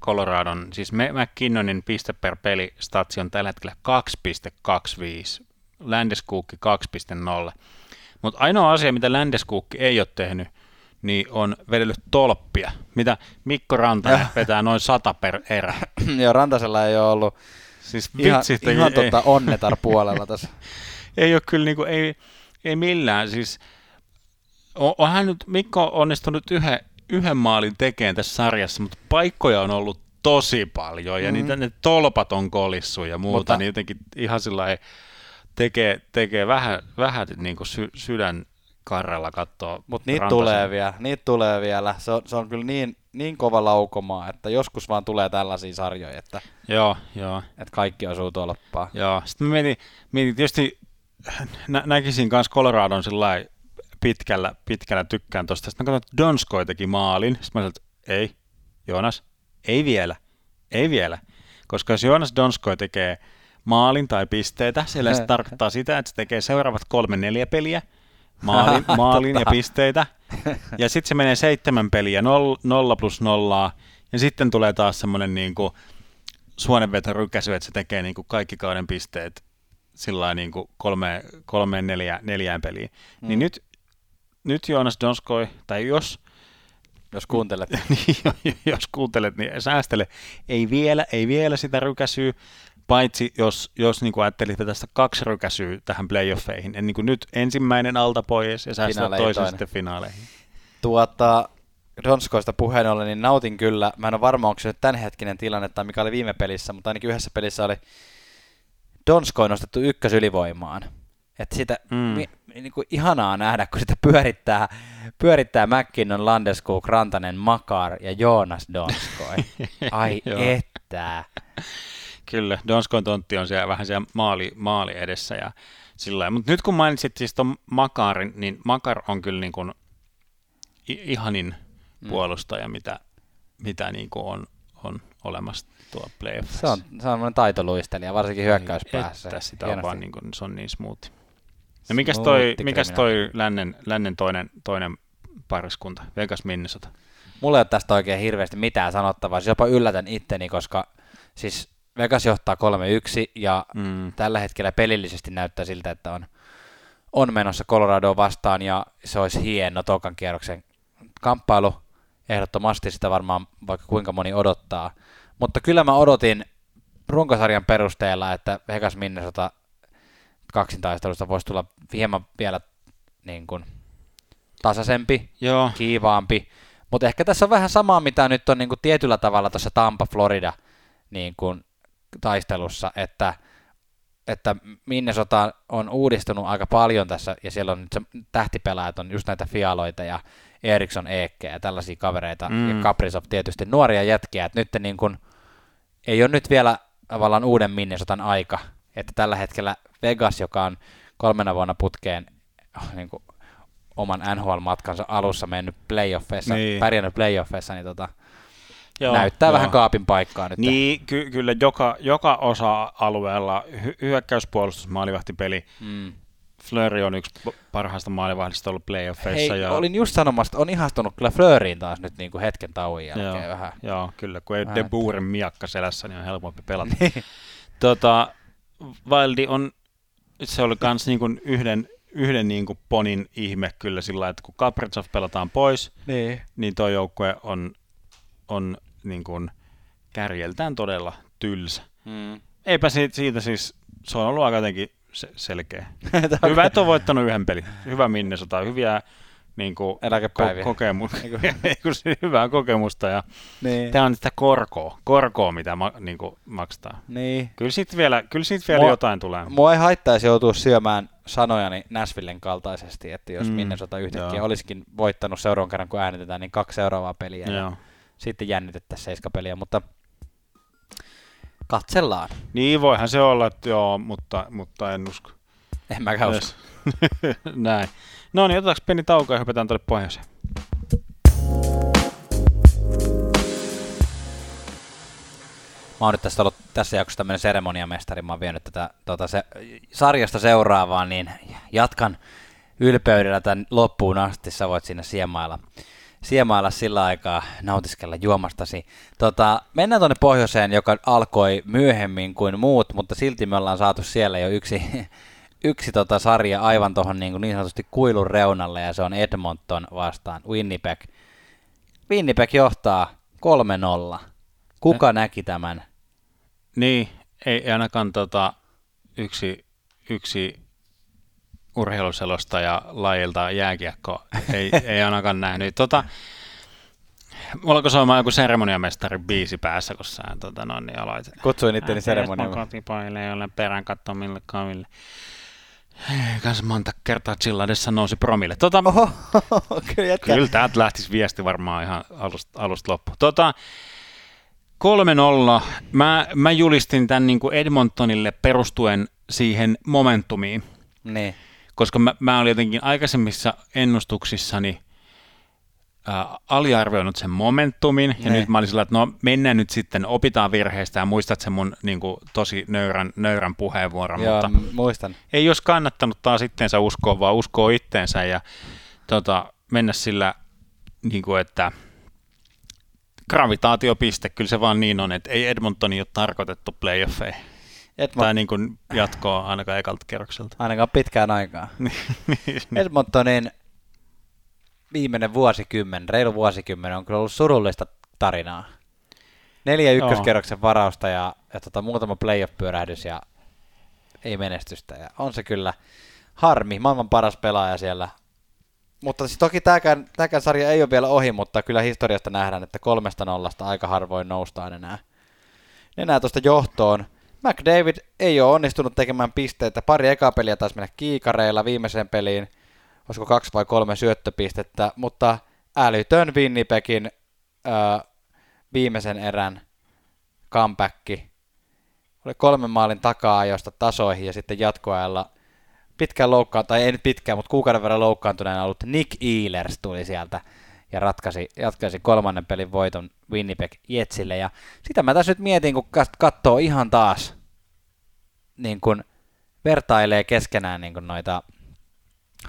Coloradon, siis McKinnonin piste per peli statsi on tällä hetkellä 2.25, Landeskukki 2.0. Mutta ainoa asia, mitä Landeskukki ei ole tehnyt, niin on vedellyt tolppia, mitä Mikko Rantanen vetää noin 100 per erä. (clears throat) Joo, Rantasella ei ole ollut Siis ihan, ihan tota onnetar puolella (laughs) tässä. ei ole kyllä niinku, ei, ei millään. Siis, on, onhan nyt Mikko onnistunut yhden, yhden maalin tekemään tässä sarjassa, mutta paikkoja on ollut tosi paljon ja Mm. mm. niitä, ne tolpat on kolissu ja muuta, Mutta- mutta, niin jotenkin ihan sillä lailla tekee, tekee vähän, vähän niin kuin sy, sydän karrella katsoa Mutta niitä tulee vielä, niitä tulee vielä. Se on, se on kyllä niin, niin kova laukomaa, että joskus vaan tulee tällaisia sarjoja, että, Joo, joo. että kaikki osuu tolppaan. Joo, sitten mä mietin, mietin tietysti nä- näkisin myös Coloradon sillä pitkällä, pitkällä tykkään tosta. Sitten mä katsoin, että Donskoi teki maalin. Sitten mä sanoin, että ei, Joonas, ei vielä, ei vielä. Koska jos Joonas Donskoi tekee maalin tai pisteitä, sillä se tarkoittaa sitä, että se tekee seuraavat kolme neljä peliä, maalin, (laughs) maalin ja pisteitä. Ja sitten se menee seitsemän peliä, noll, nolla plus nollaa. Ja sitten tulee taas semmoinen niin kuin suonenvetorykäsy, että se tekee niin kuin kaikki kauden pisteet sillä niin kuin kolme, kolmeen neljä, neljään peliin. Mm. Niin nyt, nyt Joonas Donskoi, tai jos, Jos kuuntelet. (laughs) niin, jos kuuntelet, niin säästele. Ei vielä, ei vielä sitä rykäsyä, paitsi jos, jos niin ajattelit tästä kaksi rykäsyä tähän playoffeihin. En, niin kuin nyt ensimmäinen alta pois ja säästää toisen sitten finaaleihin. Tuota, Donskoista puheen ollen, niin nautin kyllä. Mä en ole varma, onko se nyt tämänhetkinen tilanne tai mikä oli viime pelissä, mutta ainakin yhdessä pelissä oli Donskoi nostettu ykkösylivoimaan. Että sitä mm. Mi, niin kuin ihanaa nähdä, kun sitä pyörittää, pyörittää McKinnon, Landeskog, Rantanen, Makar ja Joonas Donskoi. (laughs) Ai että. Kyllä, Donskon tontti on siellä vähän siellä maali, maali edessä ja sillä Mutta nyt kun mainitsit siis ton Makarin, niin Makar on kyllä niin kuin ihanin Mm. puolustaja, mitä, mitä niin kuin on, on olemassa tuo playoffissa. Se on, se on taitoluistelija, varsinkin hyökkäyspäässä. Että sitä on Hienosti. vaan niin kuin, se on niin smooth. No mikäs toi, Smoothi mikäs toi lännen, lännen toinen, toinen pariskunta, Vegas Minnesota? Mulla ei ole tästä oikein hirveästi mitään sanottavaa, siis jopa yllätän itteni, koska siis Vegas johtaa 3-1 ja Mm. tällä hetkellä pelillisesti näyttää siltä, että on, on menossa Colorado vastaan ja se olisi hieno tokan kierroksen kamppailu. Ehdottomasti sitä varmaan vaikka kuinka moni odottaa. Mutta kyllä mä odotin runkosarjan perusteella, että Vegas Minnesota kaksintaistelusta voisi tulla hieman vielä niin kuin tasaisempi Joo, kiivaampi. Mutta ehkä tässä on vähän samaa, mitä nyt on niin kuin tietyllä tavalla tuossa Tampa Florida niin kuin taistelussa, että että Minnesota on uudistunut aika paljon tässä, ja siellä on nyt se tähtipelaajat, on just näitä Fialoita ja Eriksson Eekke ja tällaisia kavereita, mm. ja Kaprizov tietysti nuoria jätkiä, että nyt niin kun, ei ole nyt vielä tavallaan uuden Minnesotan aika, että tällä hetkellä Vegas, joka on kolmena vuonna putkeen niin kuin oman NHL-matkansa alussa mennyt playoffeissa, niin. pärjännyt playoffeissa, niin tota, Joo, näyttää joo. vähän kaapin paikkaa nyt. Niin, ky- kyllä joka, joka osa-alueella hy- hyökkäyspuolustus, maalivahtipeli, mm. Fleury on yksi parhaista maalivahdista ollut playoffeissa. Hei, ja... olin just sanomassa, on ihastunut kyllä Fleuryin taas nyt niin kuin hetken tauon jälkeen joo, vähän. Joo, kyllä, kun ei De Boeren miakka selässä, niin on helpompi pelata. Niin. tota, Wildi on, se oli kans niin kuin yhden, yhden niin kuin ponin ihme kyllä sillä että kun Kaprizov pelataan pois, niin, niin tuo joukkue on, on niin kuin kärjeltään todella tylsä. Hmm. Eipä siitä, siitä siis, se on ollut aika jotenkin se, selkeä. (laughs) Hyvä, että on voittanut yhden pelin. Hyvä Minnesota, hyviä niin kuin. Ko- kokemus, (laughs) hyvää kokemusta. Ja niin. Tämä on sitä korkoa, korkoa mitä ma, niin kuin, maksetaan. Niin. Kyllä siitä vielä, kyllä siitä vielä mua, jotain tulee. Mua ei haittaisi joutua syömään sanojani Näsvillen kaltaisesti, että jos mm, Minnesota yhtäkkiä joo. olisikin voittanut seuraavan kerran, kun äänitetään, niin kaksi seuraavaa peliä. Joo. Ja sitten jännitettäisiin seiska peliä, mutta katsellaan. Niin, voihan se olla, että joo, mutta, mutta en usko. En mäkään usko. (laughs) Näin. No niin, otetaanko pieni tauko ja hypätään tuonne pohjoiseen. Mä oon nyt tässä ollut tässä jaksossa tämmöinen seremoniamestari, mä oon vienyt tätä tuota, se, sarjasta seuraavaan, niin jatkan ylpeydellä tämän loppuun asti, sä voit sinne siemailla siemailla sillä aikaa, nautiskella juomastasi. Tota, mennään tuonne pohjoiseen, joka alkoi myöhemmin kuin muut, mutta silti me ollaan saatu siellä jo yksi, (laughs) yksi tota sarja aivan tuohon niin, niin sanotusti kuilun reunalle, ja se on Edmonton vastaan Winnipeg. Winnipeg johtaa 3-0. Kuka näki tämän? Niin, ei ainakaan tota, yksi, yksi urheiluselostaja lajilta jääkiekko ei, ei ainakaan nähnyt. Tota, Mulla soimaan joku seremoniamestari biisi päässä, kun sä tota, no, niin aloit. Kutsuin itteni seremoniamestari. kotipaille, jolle perään mille kaville. Kanssa monta kertaa chilladessa nousi promille. Tota, Oho, (laughs) kyllä, kyllä täältä lähtisi viesti varmaan ihan alusta, alusta loppu. Tota, 3-0. Mä, mä julistin tämän niin kuin Edmontonille perustuen siihen momentumiin. Niin koska mä, mä olin jotenkin aikaisemmissa ennustuksissani ää, aliarvioinut sen momentumin, ja ne. nyt mä olin sillä, että no mennään nyt sitten, opitaan virheistä, ja muistat sen mun niin kuin, tosi nöyrän, nöyrän puheenvuoron, Joo, mutta muistan. ei jos kannattanut taas itteensä uskoa, vaan uskoo itteensä, ja tota, mennä sillä, niin kuin, että gravitaatiopiste, kyllä se vaan niin on, että ei Edmontoni ole tarkoitettu playoffeihin. Edmont... Tai niin kuin jatkoa ainakaan ekalta kerrokselta. Ainakaan pitkään aikaa. (laughs) Niin, niin. Edmontonin viimeinen vuosikymmen, reilu vuosikymmen on kyllä ollut surullista tarinaa. Neljä ykköskerroksen varausta ja, ja tota, muutama playoff-pyörähdys ja ei menestystä. Ja on se kyllä harmi, maailman paras pelaaja siellä. Mutta siis toki tämäkään, tämäkään sarja ei ole vielä ohi, mutta kyllä historiasta nähdään, että kolmesta nollasta aika harvoin noustaan enää, enää tuosta johtoon. McDavid ei ole onnistunut tekemään pisteitä. Pari ekaa peliä taisi mennä kiikareilla viimeiseen peliin. Olisiko kaksi vai kolme syöttöpistettä, mutta älytön Winnipegin äh, viimeisen erän comeback. Oli kolmen maalin takaa josta tasoihin ja sitten jatkoajalla pitkään loukkaan, tai ei nyt pitkään, mutta kuukauden verran loukkaantuneena ollut Nick Ehlers tuli sieltä ja ratkaisi, ratkaisi kolmannen pelin voiton Winnipeg Jetsille. Ja sitä mä tässä nyt mietin, kun katsoo ihan taas, niin kun vertailee keskenään niin kun noita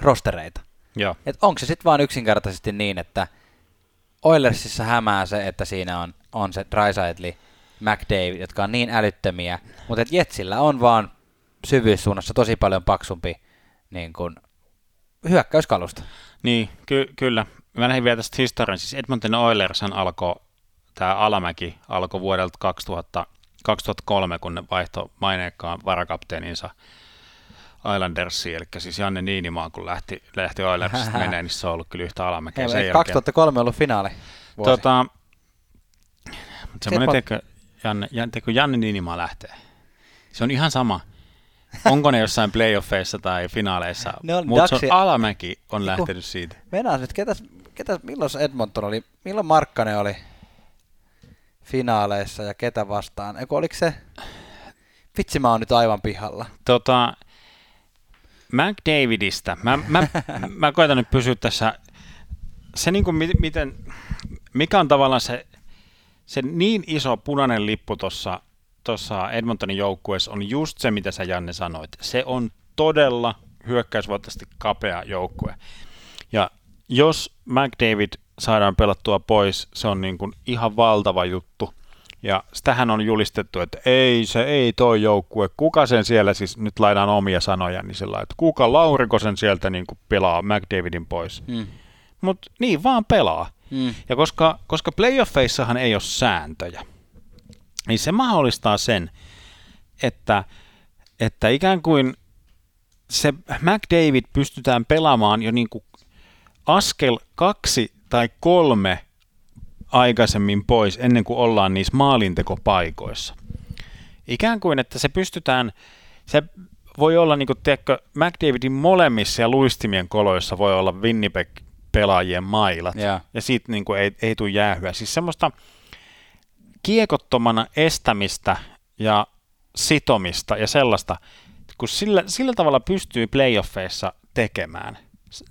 rostereita. Joo. Et onko se sitten vaan yksinkertaisesti niin, että Oilersissa hämää se, että siinä on, on se Drysaitli, McDavid, jotka on niin älyttömiä, mutta et Jetsillä on vaan syvyyssuunnassa tosi paljon paksumpi niin kun, hyökkäyskalusta. Niin, ky- kyllä. Mä lähdin vielä tästä historian. Siis Edmonton Oilers alkoi, tämä alamäki alkoi vuodelta 2000, 2003, kun ne vaihtoi maineikkaan varakapteeninsa Islandersiin, eli siis Janne Niinimaa, kun lähti, lähti Oilersista menee, niin se on ollut kyllä yhtä alamäkeä. Sen 2003 on ollut finaali vuosi. Tota, semmoinen, teko, Janne, Janne, kun Janne Niinimaa lähtee, se on ihan sama, onko ne jossain playoffeissa tai finaaleissa, mutta se on alamäki on lähtenyt siitä. Mennään nyt, ketäs, ketäs, milloin Edmonton oli, milloin Markkanen oli finaaleissa ja ketä vastaan? Eiku, oliko se, vitsi mä oon nyt aivan pihalla. Tota, McDavidistä. Mä, mä, (laughs) mä koitan nyt pysyä tässä. Se niin kuin miten, mikä on tavallaan se, se niin iso punainen lippu tuossa tossa Edmontonin joukkueessa on just se, mitä sä Janne sanoit. Se on todella hyökkäysvoittaisesti kapea joukkue. Ja jos McDavid saadaan pelattua pois, se on niin kuin ihan valtava juttu. Ja sitähän on julistettu, että ei se ei toi joukkue, kuka sen siellä, siis nyt lainaan omia sanoja, niin sillä että kuka Lauriko sen sieltä niin kuin pelaa McDavidin pois. Mm. Mutta niin vaan pelaa. Mm. Ja koska, koska playoffeissahan ei ole sääntöjä, niin se mahdollistaa sen, että, että ikään kuin se McDavid pystytään pelaamaan jo niin kuin askel kaksi tai kolme aikaisemmin pois ennen kuin ollaan niissä maalintekopaikoissa. Ikään kuin, että se pystytään, se voi olla niin kuin, tiedätkö, McDavidin molemmissa ja luistimien koloissa voi olla Winnipeg-pelaajien mailat. Joo. Ja siitä niin kuin, ei, ei tule jäähyä. Siis semmoista kiekottomana estämistä ja sitomista ja sellaista, kun sillä, sillä tavalla pystyy playoffeissa tekemään.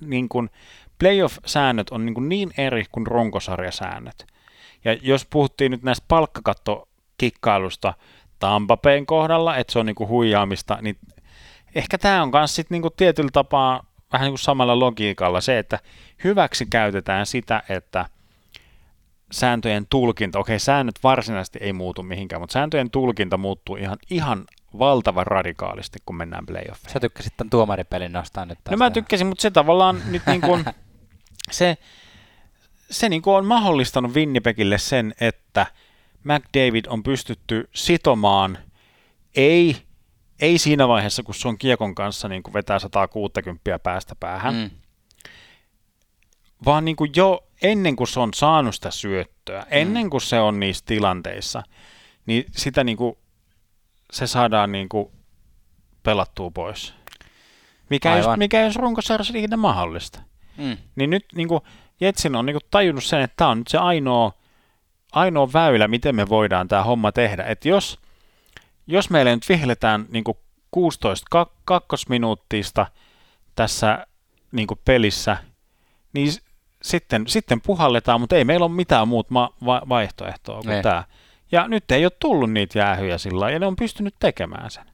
Niin kuin playoff-säännöt on niin, kuin niin eri kuin runkosarjasäännöt. Ja jos puhuttiin nyt näistä palkkakattokikkailusta Tampapeen kohdalla, että se on niin kuin huijaamista, niin ehkä tämä on myös sitten niin tietyllä tapaa vähän niin kuin samalla logiikalla se, että hyväksi käytetään sitä, että sääntöjen tulkinta, okei säännöt varsinaisesti ei muutu mihinkään, mutta sääntöjen tulkinta muuttuu ihan, ihan valtavan radikaalisti, kun mennään playoffeihin. Sä tykkäsit tämän tuomaripelin nostaa nyt No mä tykkäsin, mutta se tavallaan nyt (laughs) niin kuin, se, se niin kuin on mahdollistanut Winnipegille sen, että McDavid on pystytty sitomaan, ei, ei siinä vaiheessa, kun se on kiekon kanssa niin kuin vetää 160 päästä päähän, mm. Mm. vaan niin kuin jo ennen kuin se on saanut sitä syöttöä, ennen kuin se on niissä tilanteissa, niin sitä niin kuin, se saadaan niin kuin pelattua pois. Mikä Aivan. mikä ei olisi runkosarjassa ikinä mahdollista. Mm. Niin nyt niin kuin Jetsin on niin kuin tajunnut sen, että tämä on nyt se ainoa, ainoa väylä, miten me voidaan tämä homma tehdä. Että jos, jos meille nyt vihletään niin kuin 16 kak- kakkosminuuttista tässä niin kuin pelissä, niin sitten, sitten puhalletaan, mutta ei meillä ole mitään muuta ma- va- vaihtoehtoa kuin tämä. Ja nyt ei ole tullut niitä jäähyjä sillä ja ne on pystynyt tekemään sen.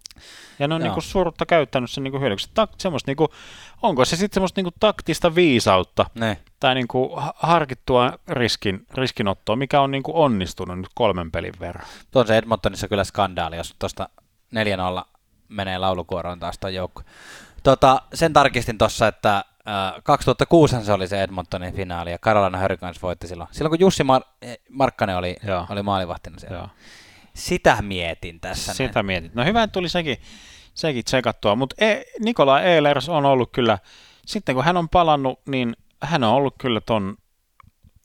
Ja ne on Joo. niinku surutta käyttänyt sen niinku hyödyksi. Tak- semmoista niinku, onko se sitten semmoista niinku taktista viisautta Ne. tai niinku ha- harkittua riskin, riskinottoa, mikä on niinku onnistunut nyt kolmen pelin verran. Tuo on se Edmontonissa kyllä skandaali, jos tuosta 4-0 menee laulukuoroon taas tuo joukko. Tota, sen tarkistin tuossa, että äh, 2006 se oli se Edmontonin finaali ja Carolina Hurricanes voitti silloin. Silloin kun Jussi Mar- Markkanen oli, Joo. oli maalivahtina siellä. Joo. Sitä mietin tässä. Sitä mietit. No hyvä, että tuli sekin, sekin tsekattua, mutta e- Nikola Ehlers on ollut kyllä, sitten kun hän on palannut, niin hän on ollut kyllä ton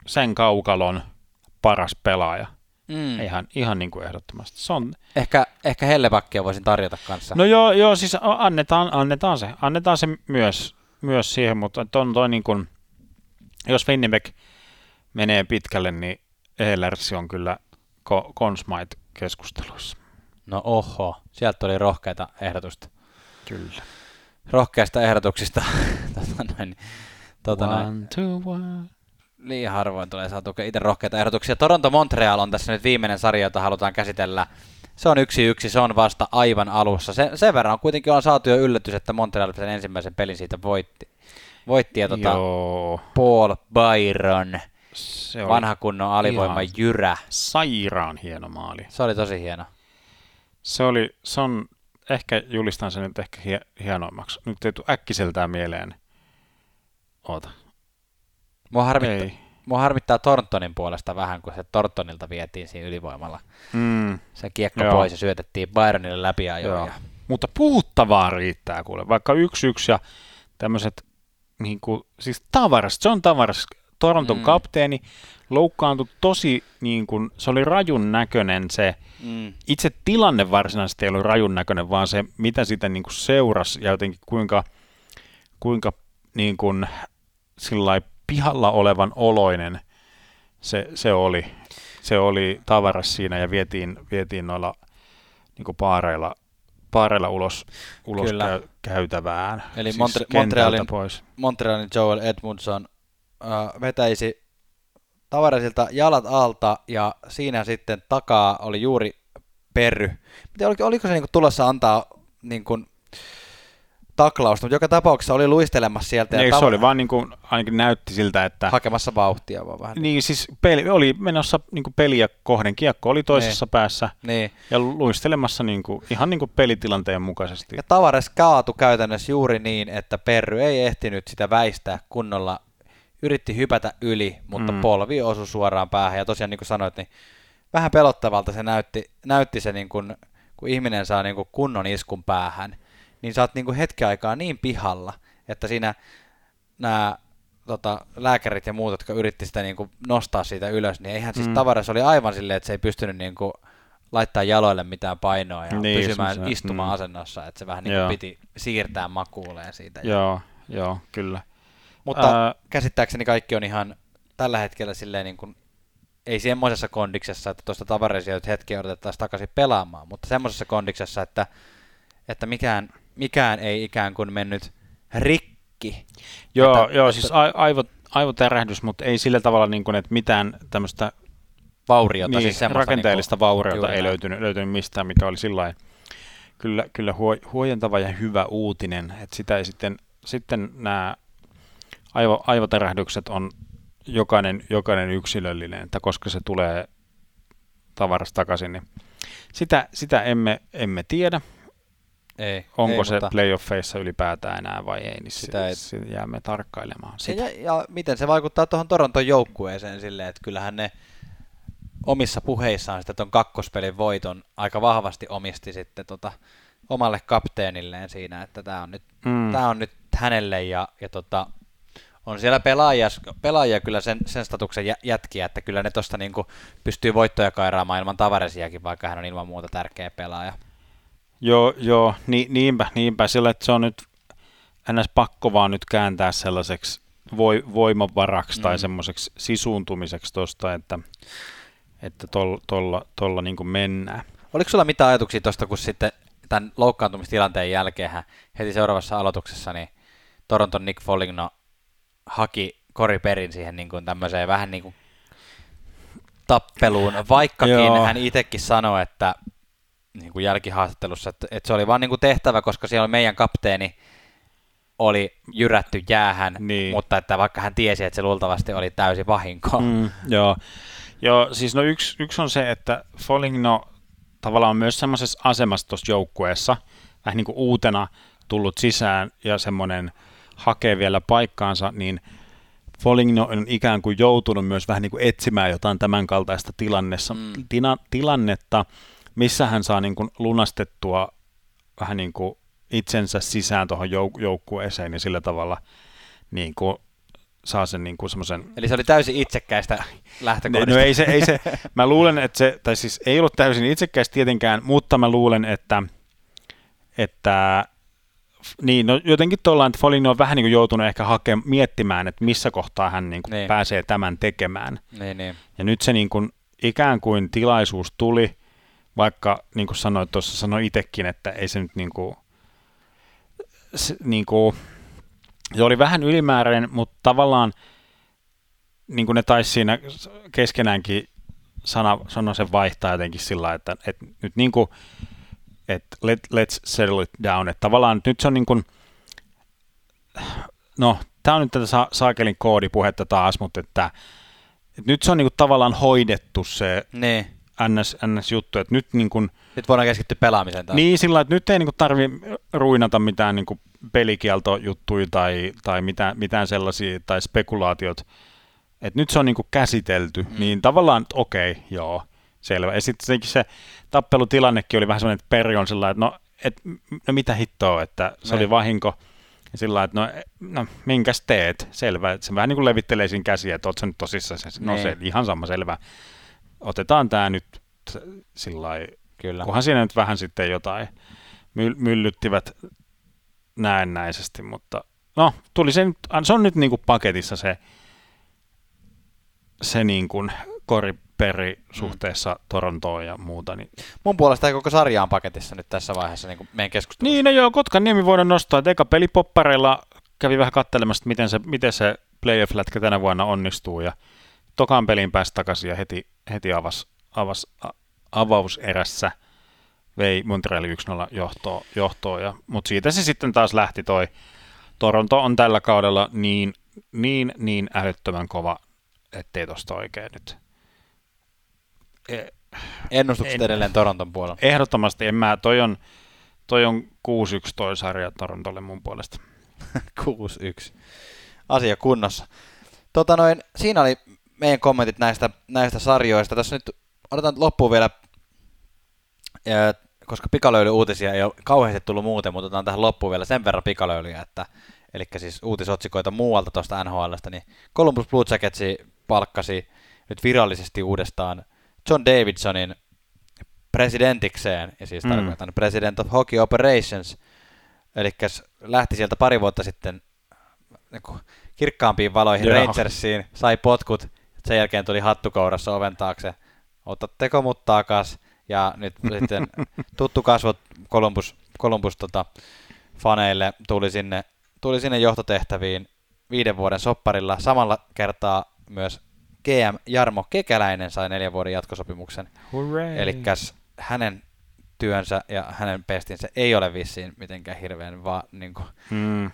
sen kaukalon paras pelaaja. Mm. Ihan, ihan niin kuin ehdottomasti. Se on, Ehkä, ehkä Hellebackia voisin tarjota kanssa. no joo, joo, siis annetaan, annetaan se, annetaan se myös, myös siihen, mutta on toi niin kuin, jos Winnipeg menee pitkälle, niin Ehlers on kyllä ko- Consmite keskusteluissa. No oho, sieltä tuli rohkeita ehdotusta. Kyllä. Rohkeista ehdotuksista. (laughs) tota noin, tota noin. One, two, one. liian harvoin tulee saatu itse rohkeita ehdotuksia. Toronto Montreal on tässä nyt viimeinen sarja, jota halutaan käsitellä. Se on yksi yksi, se on vasta aivan alussa. Se, sen verran on kuitenkin on saatu jo yllätys, että Montreal sen ensimmäisen pelin siitä voitti. Voitti ja tota, Joo, Paul Byron, se oli vanha kunnon alivoima jyrä. sairaan hieno maali. Se oli tosi hieno. Se oli, se on, ehkä julistan sen nyt ehkä hie, hienoimmaksi. Nyt ei tule äkkiseltään mieleen. Oota. Mua harmittaa, Ei. mua harmittaa Thorntonin puolesta vähän, kun se Thorntonilta vietiin siinä ylivoimalla. Mm, Se kiekko Joo. pois ja syötettiin Byronille läpi ja joo. ja Mutta puhuttavaa riittää kuule. Vaikka yksi yksi ja tämmöiset, niin kuin, siis Tavares, John Tavares, Toronton Mm. kapteeni, loukkaantui tosi, niin kuin, se oli rajun näköinen se, Mm. itse tilanne varsinaisesti ei ollut rajun näköinen, vaan se, mitä sitä niin kuin seurasi ja jotenkin kuinka, kuinka niin kuin, pihalla olevan oloinen se, se oli. Se oli tavaras siinä ja vietiin, vietiin noilla niin kuin paareilla, paareilla ulos, ulos Kyllä. käy, käytävään. Eli siis Montre- Montrealin- pois. Montrealin Joel Edmundson vetäisi tavarasilta jalat alta ja siinä sitten takaa oli juuri Perry. Miten, oliko, oliko se niinku tulossa antaa niin kuin, taklausta, mutta joka tapauksessa oli luistelemassa sieltä ja Ei, se tava- oli vaan niin kuin, ainakin näytti siltä, että hakemassa vauhtia vaan vähän. niin siis peli, oli menossa niin kuin peliä kohden. Kiekko oli toisessa päässä Niin. ja luistelemassa niin kuin, ihan niin kuin pelitilanteen mukaisesti. Ja Tavares kaatu käytännössä juuri niin, että Perry ei ehtinyt sitä väistää kunnolla. Yritti hypätä yli, mutta mm. Polvi osui suoraan päähän. Ja tosiaan niin kuin sanoit, niin vähän pelottavalta se näytti, näytti se, niin kuin, kun ihminen saa niin kuin kunnon iskun päähän, niin sä oot niin kuin hetken aikaa niin pihalla, että siinä nämä tota, lääkärit ja muut, jotka yritti sitä niin kuin nostaa siitä ylös, niin eihän siis Mm. Tavares oli aivan silleen, että se ei pystynyt niin kuin laittaa jaloille mitään painoa ja Niin, pysymään istumaan mm. asennossa, että se vähän niin kuin Joo. piti siirtää makuuleen siitä. Joo, joo, kyllä. Mutta Ää, käsittääkseni kaikki on ihan tällä hetkellä silleen niin kuin, ei semmoisessa kondiksessa, että tuosta Tavaresia nyt hetki odotettaisiin takaisin pelaamaan, mutta semmoisessa kondiksessa, että, että mikään, mikään ei ikään kuin mennyt rikki. Joo, Että- joo että- siis a- aivot, aivotärähdys, mutta ei sillä tavalla, niin kuin, että mitään tämmöistä Vauriota, niin, siis rakenteellista niin vauriota juuri ei löytynyt, löytynyt mistään, mikä oli sillä kyllä, kyllä huo, huojentava ja hyvä uutinen, että sitä ei sitten, sitten nämä aivo, aivotärähdykset on jokainen, jokainen yksilöllinen, että koska se tulee tavarasta takaisin, niin sitä, sitä emme, emme tiedä, ei, onko ei, se playoffeissa ylipäätään enää vai ei, niin Sitä sitä, ei- sitä jäämme tarkkailemaan. Sitä. Ja, ja miten se vaikuttaa tuohon Toronton joukkueeseen silleen, että kyllähän ne omissa puheissaan sitten tuon kakkospelin voiton aika vahvasti omisti sitten tota, omalle kapteenilleen siinä, että tämä on nyt, Mm. tää on nyt hänelle ja, ja tota, on siellä pelaajia, pelaajia kyllä sen, sen statuksen jä- jätkiä, että kyllä ne tuosta niinku pystyy voittoja kairaamaan ilman tavaresiakin, vaikka hän on ilman muuta tärkeä pelaaja. Joo, joo ni, niinpä, niinpä, sillä että se on nyt ns. pakko vaan nyt kääntää sellaiseksi voi, voimavaraksi mm. tai Mm. semmoiseksi sisuuntumiseksi tuosta, että, että tolla, tolla, tolla niin mennään. Oliko sulla mitään ajatuksia tuosta, kun sitten tämän loukkaantumistilanteen jälkeen heti seuraavassa aloituksessa niin Toronton Nick Foligno haki Cory Perin siihen niin kuin tämmöiseen vähän niin kuin tappeluun, vaikkakin Joo. hän itsekin sanoi, että niin kuin jälkihaastattelussa, että, että se oli vaan niin kuin tehtävä, koska siellä oli meidän kapteeni oli jyrätty jäähän, Niin. mutta että vaikka hän tiesi, että se luultavasti oli täysi vahinko. Mm, joo. joo, siis no yksi, yksi on se, että Foligno tavallaan on myös semmoisessa asemassa tuossa joukkueessa, vähän niin kuin uutena tullut sisään ja semmoinen hakee vielä paikkaansa, niin Foligno on ikään kuin joutunut myös vähän niin kuin etsimään jotain tämän kaltaista tilannessa, Mm. tina, tilannetta, missä hän saa niin kuin lunastettua vähän niin kuin itsensä sisään tuohon jouk- joukkueeseen ja sillä tavalla niin kuin saa sen niin kuin semmoisen Eli se oli täysin itsekkäistä No, lähtökohdista. no ei se, ei se, mä luulen, että se, tai siis ei ollut täysin itsekäs tietenkään, mutta mä luulen, että, että niin, no jotenkin tuolla, että Foligno on vähän niin kuin joutunut ehkä hakemaan, miettimään, että missä kohtaa hän niin kuin Niin. pääsee tämän tekemään. Niin, niin. Ja nyt se niin kuin, ikään kuin tilaisuus tuli, vaikka niin kuin sanoit tuossa, sanoi itsekin, että ei se nyt niin kuin, se, niin kuin, se oli vähän ylimääräinen, mutta tavallaan niin kuin ne taisi siinä keskenäänkin sana, sanoa sen vaihtaa jotenkin sillä että, että nyt niin kuin, että let, let's settle it down, että tavallaan nyt se on niin kuin, no, tämä on nyt tätä sa- saakelin koodipuhetta taas, mutta että, että nyt se on niin kuin tavallaan hoidettu se niin. NS, NS-juttu, että nyt niin kuin, Nyt voidaan keskittyä pelaamiseen taas. niin sillä että nyt ei niin tarvi ruinata mitään niin kuin pelikieltojuttuja tai, tai mitään, mitään sellaisia tai spekulaatiot, että nyt se on niin kuin käsitelty, mm. niin tavallaan, että okei, joo, selvä. Ja sitten se tappelutilannekin oli vähän sellainen, että Peri on sellainen, että no, et, no mitä hittoa, että se Niin. oli vahinko, Ja sillä että no, no, minkäs teet? Selvä. Että se vähän niin kuin levittelee siinä käsiä, että oot sä nyt tosissaan. Se, no Niin. se ihan sama, selvä. Otetaan tämä nyt sillä Kyllä. kunhan siinä nyt vähän sitten jotain myl- myllyttivät näennäisesti, mutta no, tuli se nyt, se on nyt niin kuin paketissa se, se niin kuin koriperi suhteessa Torontoon ja muuta, niin Mun puolesta ei koko sarja on paketissa nyt tässä vaiheessa niin kuin meidän keskustelussa. Niin, no joo, Kotkan niemi voidaan nostaa. eka peli poppareilla kävi vähän kattelemassa, että miten se, miten se playoff-lätkä tänä vuonna onnistuu. Ja tokaan pelin pääsi takaisin ja heti, heti avas, avas, a, avauserässä vei Montreal 1-0 johtoon. johtoon ja, mutta siitä se sitten taas lähti toi. Toronto on tällä kaudella niin, niin, niin älyttömän kova, ettei tosta oikein nyt. E- Ennustukset En- edelleen Toronton puolella. Ehdottomasti en mä, toi on, toi on 6-1 toi sarja Torontolle mun puolesta. (laughs) 6-1. Asia kunnossa. Tota noin, siinä oli meidän kommentit näistä, näistä sarjoista. Tässä nyt otetaan loppuun vielä, ää, koska pikalöyly-uutisia ei ole kauheasti tullut muuten, mutta otetaan tähän loppuun vielä sen verran pikalöylyjä, että eli siis uutisotsikoita muualta tuosta NHLstä, niin Columbus Blue Jackets palkkasi nyt virallisesti uudestaan John Davidsonin presidentikseen, ja siis Mm. tarkoitan President of Hockey Operations, eli lähti sieltä pari vuotta sitten niin kuin kirkkaampiin valoihin Joo. Rangersiin, sai potkut, sen jälkeen tuli hattukourassa oven taakse, otatteko mut takas, ja nyt (laughs) sitten tuttu kasvot Columbus, Columbus tota, faneille tuli sinne, tuli sinne johtotehtäviin viiden vuoden sopparilla. Samalla kertaa myös GM Jarmo Kekäläinen sai neljän vuoden jatkosopimuksen. Eli hänen työnsä ja hänen pestinsä ei ole vissiin mitenkään hirveän vaan niin kuin, Mm,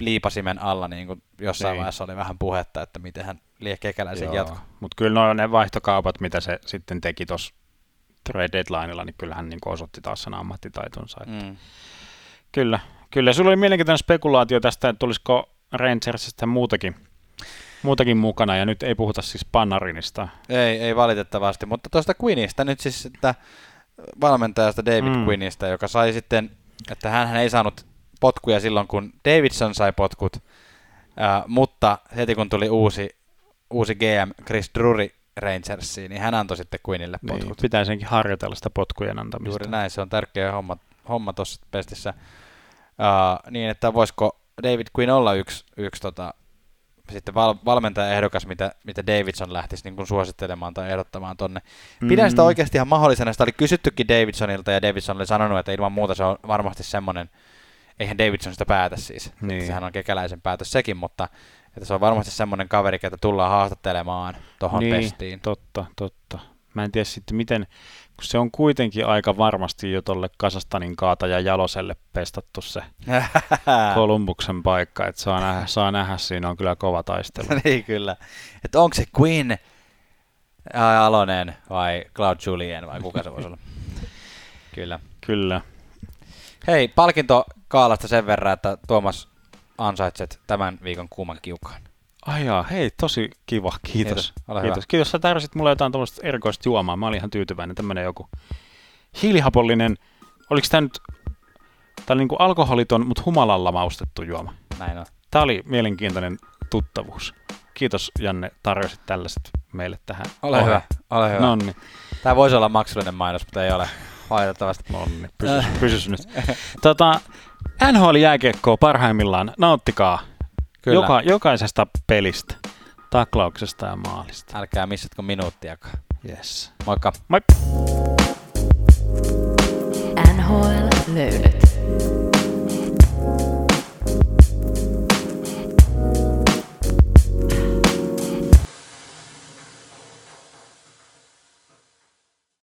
liipasimen alla niin kuin jossain Niin. vaiheessa oli vähän puhetta, että miten hän lie kekäläisen jatko. Mutta kyllä no, ne vaihtokaupat, mitä se sitten teki tuossa trade deadlineilla, niin kyllähän niin osoitti taas sen ammattitaitonsa. Mm. Mm. Kyllä, kyllä. Sulla oli mielenkiintoinen spekulaatio tästä, että tulisiko Rangersista muutakin, muutakin mukana, ja nyt ei puhuta siis Pannarinista. Ei, ei valitettavasti, mutta tuosta Quinnista nyt siis, että valmentajasta David Mm. Quinnista, joka sai sitten, että hän ei saanut potkuja silloin, kun Davidson sai potkut, ää, mutta heti kun tuli uusi, uusi GM Chris Drury Rangersiin, niin hän antoi sitten Quinnille Niin, potkut. pitää senkin harjoitella sitä potkujen antamista. Juuri näin, se on tärkeä homma, homma tuossa pestissä. Uh, niin, että voisiko David Quinn olla yksi, yksi tota, sitten val, valmentajaehdokas, mitä, mitä Davidson lähtisi niin kuin suosittelemaan tai ehdottamaan tonne. Pidän sitä Mm. oikeasti ihan mahdollisena. Sitä oli kysyttykin Davidsonilta ja Davidson oli sanonut, että ilman muuta se on varmasti semmoinen, eihän Davidson sitä päätä siis. Niin. Niin. Sehän on kekäläisen päätös sekin, mutta että se on varmasti semmoinen kaveri, ketä tullaan haastattelemaan tuohon niin, pestiin. totta, totta. Mä en tiedä sitten miten, kun se on kuitenkin aika varmasti jo tolle Kasastanin kaataja Jaloselle pestattu se (laughs) Kolumbuksen paikka, että saa nähdä, saa nähdä, siinä on kyllä kova taistelu. (laughs) niin kyllä. Että onko se ää, Alonen vai Cloud Julien vai kuka se voisi olla? (laughs) kyllä. Kyllä. Hei, palkinto Kaalasta sen verran, että Tuomas ansaitset tämän viikon kuuman kiukaan. Ai jaa, hei, tosi kiva, kiitos. Kiitos, ole kiitos. hyvä. kiitos, sä tarjosit mulle jotain tuollaista erikoista juomaa, mä olin ihan tyytyväinen, tämmönen joku hiilihapollinen, oliko tämä nyt, tää oli niinku alkoholiton, mutta humalalla maustettu juoma. Näin on. Tää oli mielenkiintoinen tuttavuus. Kiitos Janne, tarjosit tällaiset meille tähän. Ole hyvä, ole hyvä. Nonni, Tämä voisi olla maksullinen mainos, mutta ei ole. Valitettavasti. nonni, pysys, pysys nyt. Tota, NHL jääkiekkoa parhaimmillaan, nauttikaa Kyllä. Joka, jokaisesta pelistä, taklauksesta ja maalista. Älkää missatko minuuttiakaan. Yes. Moikka. Moi! NHL löydät.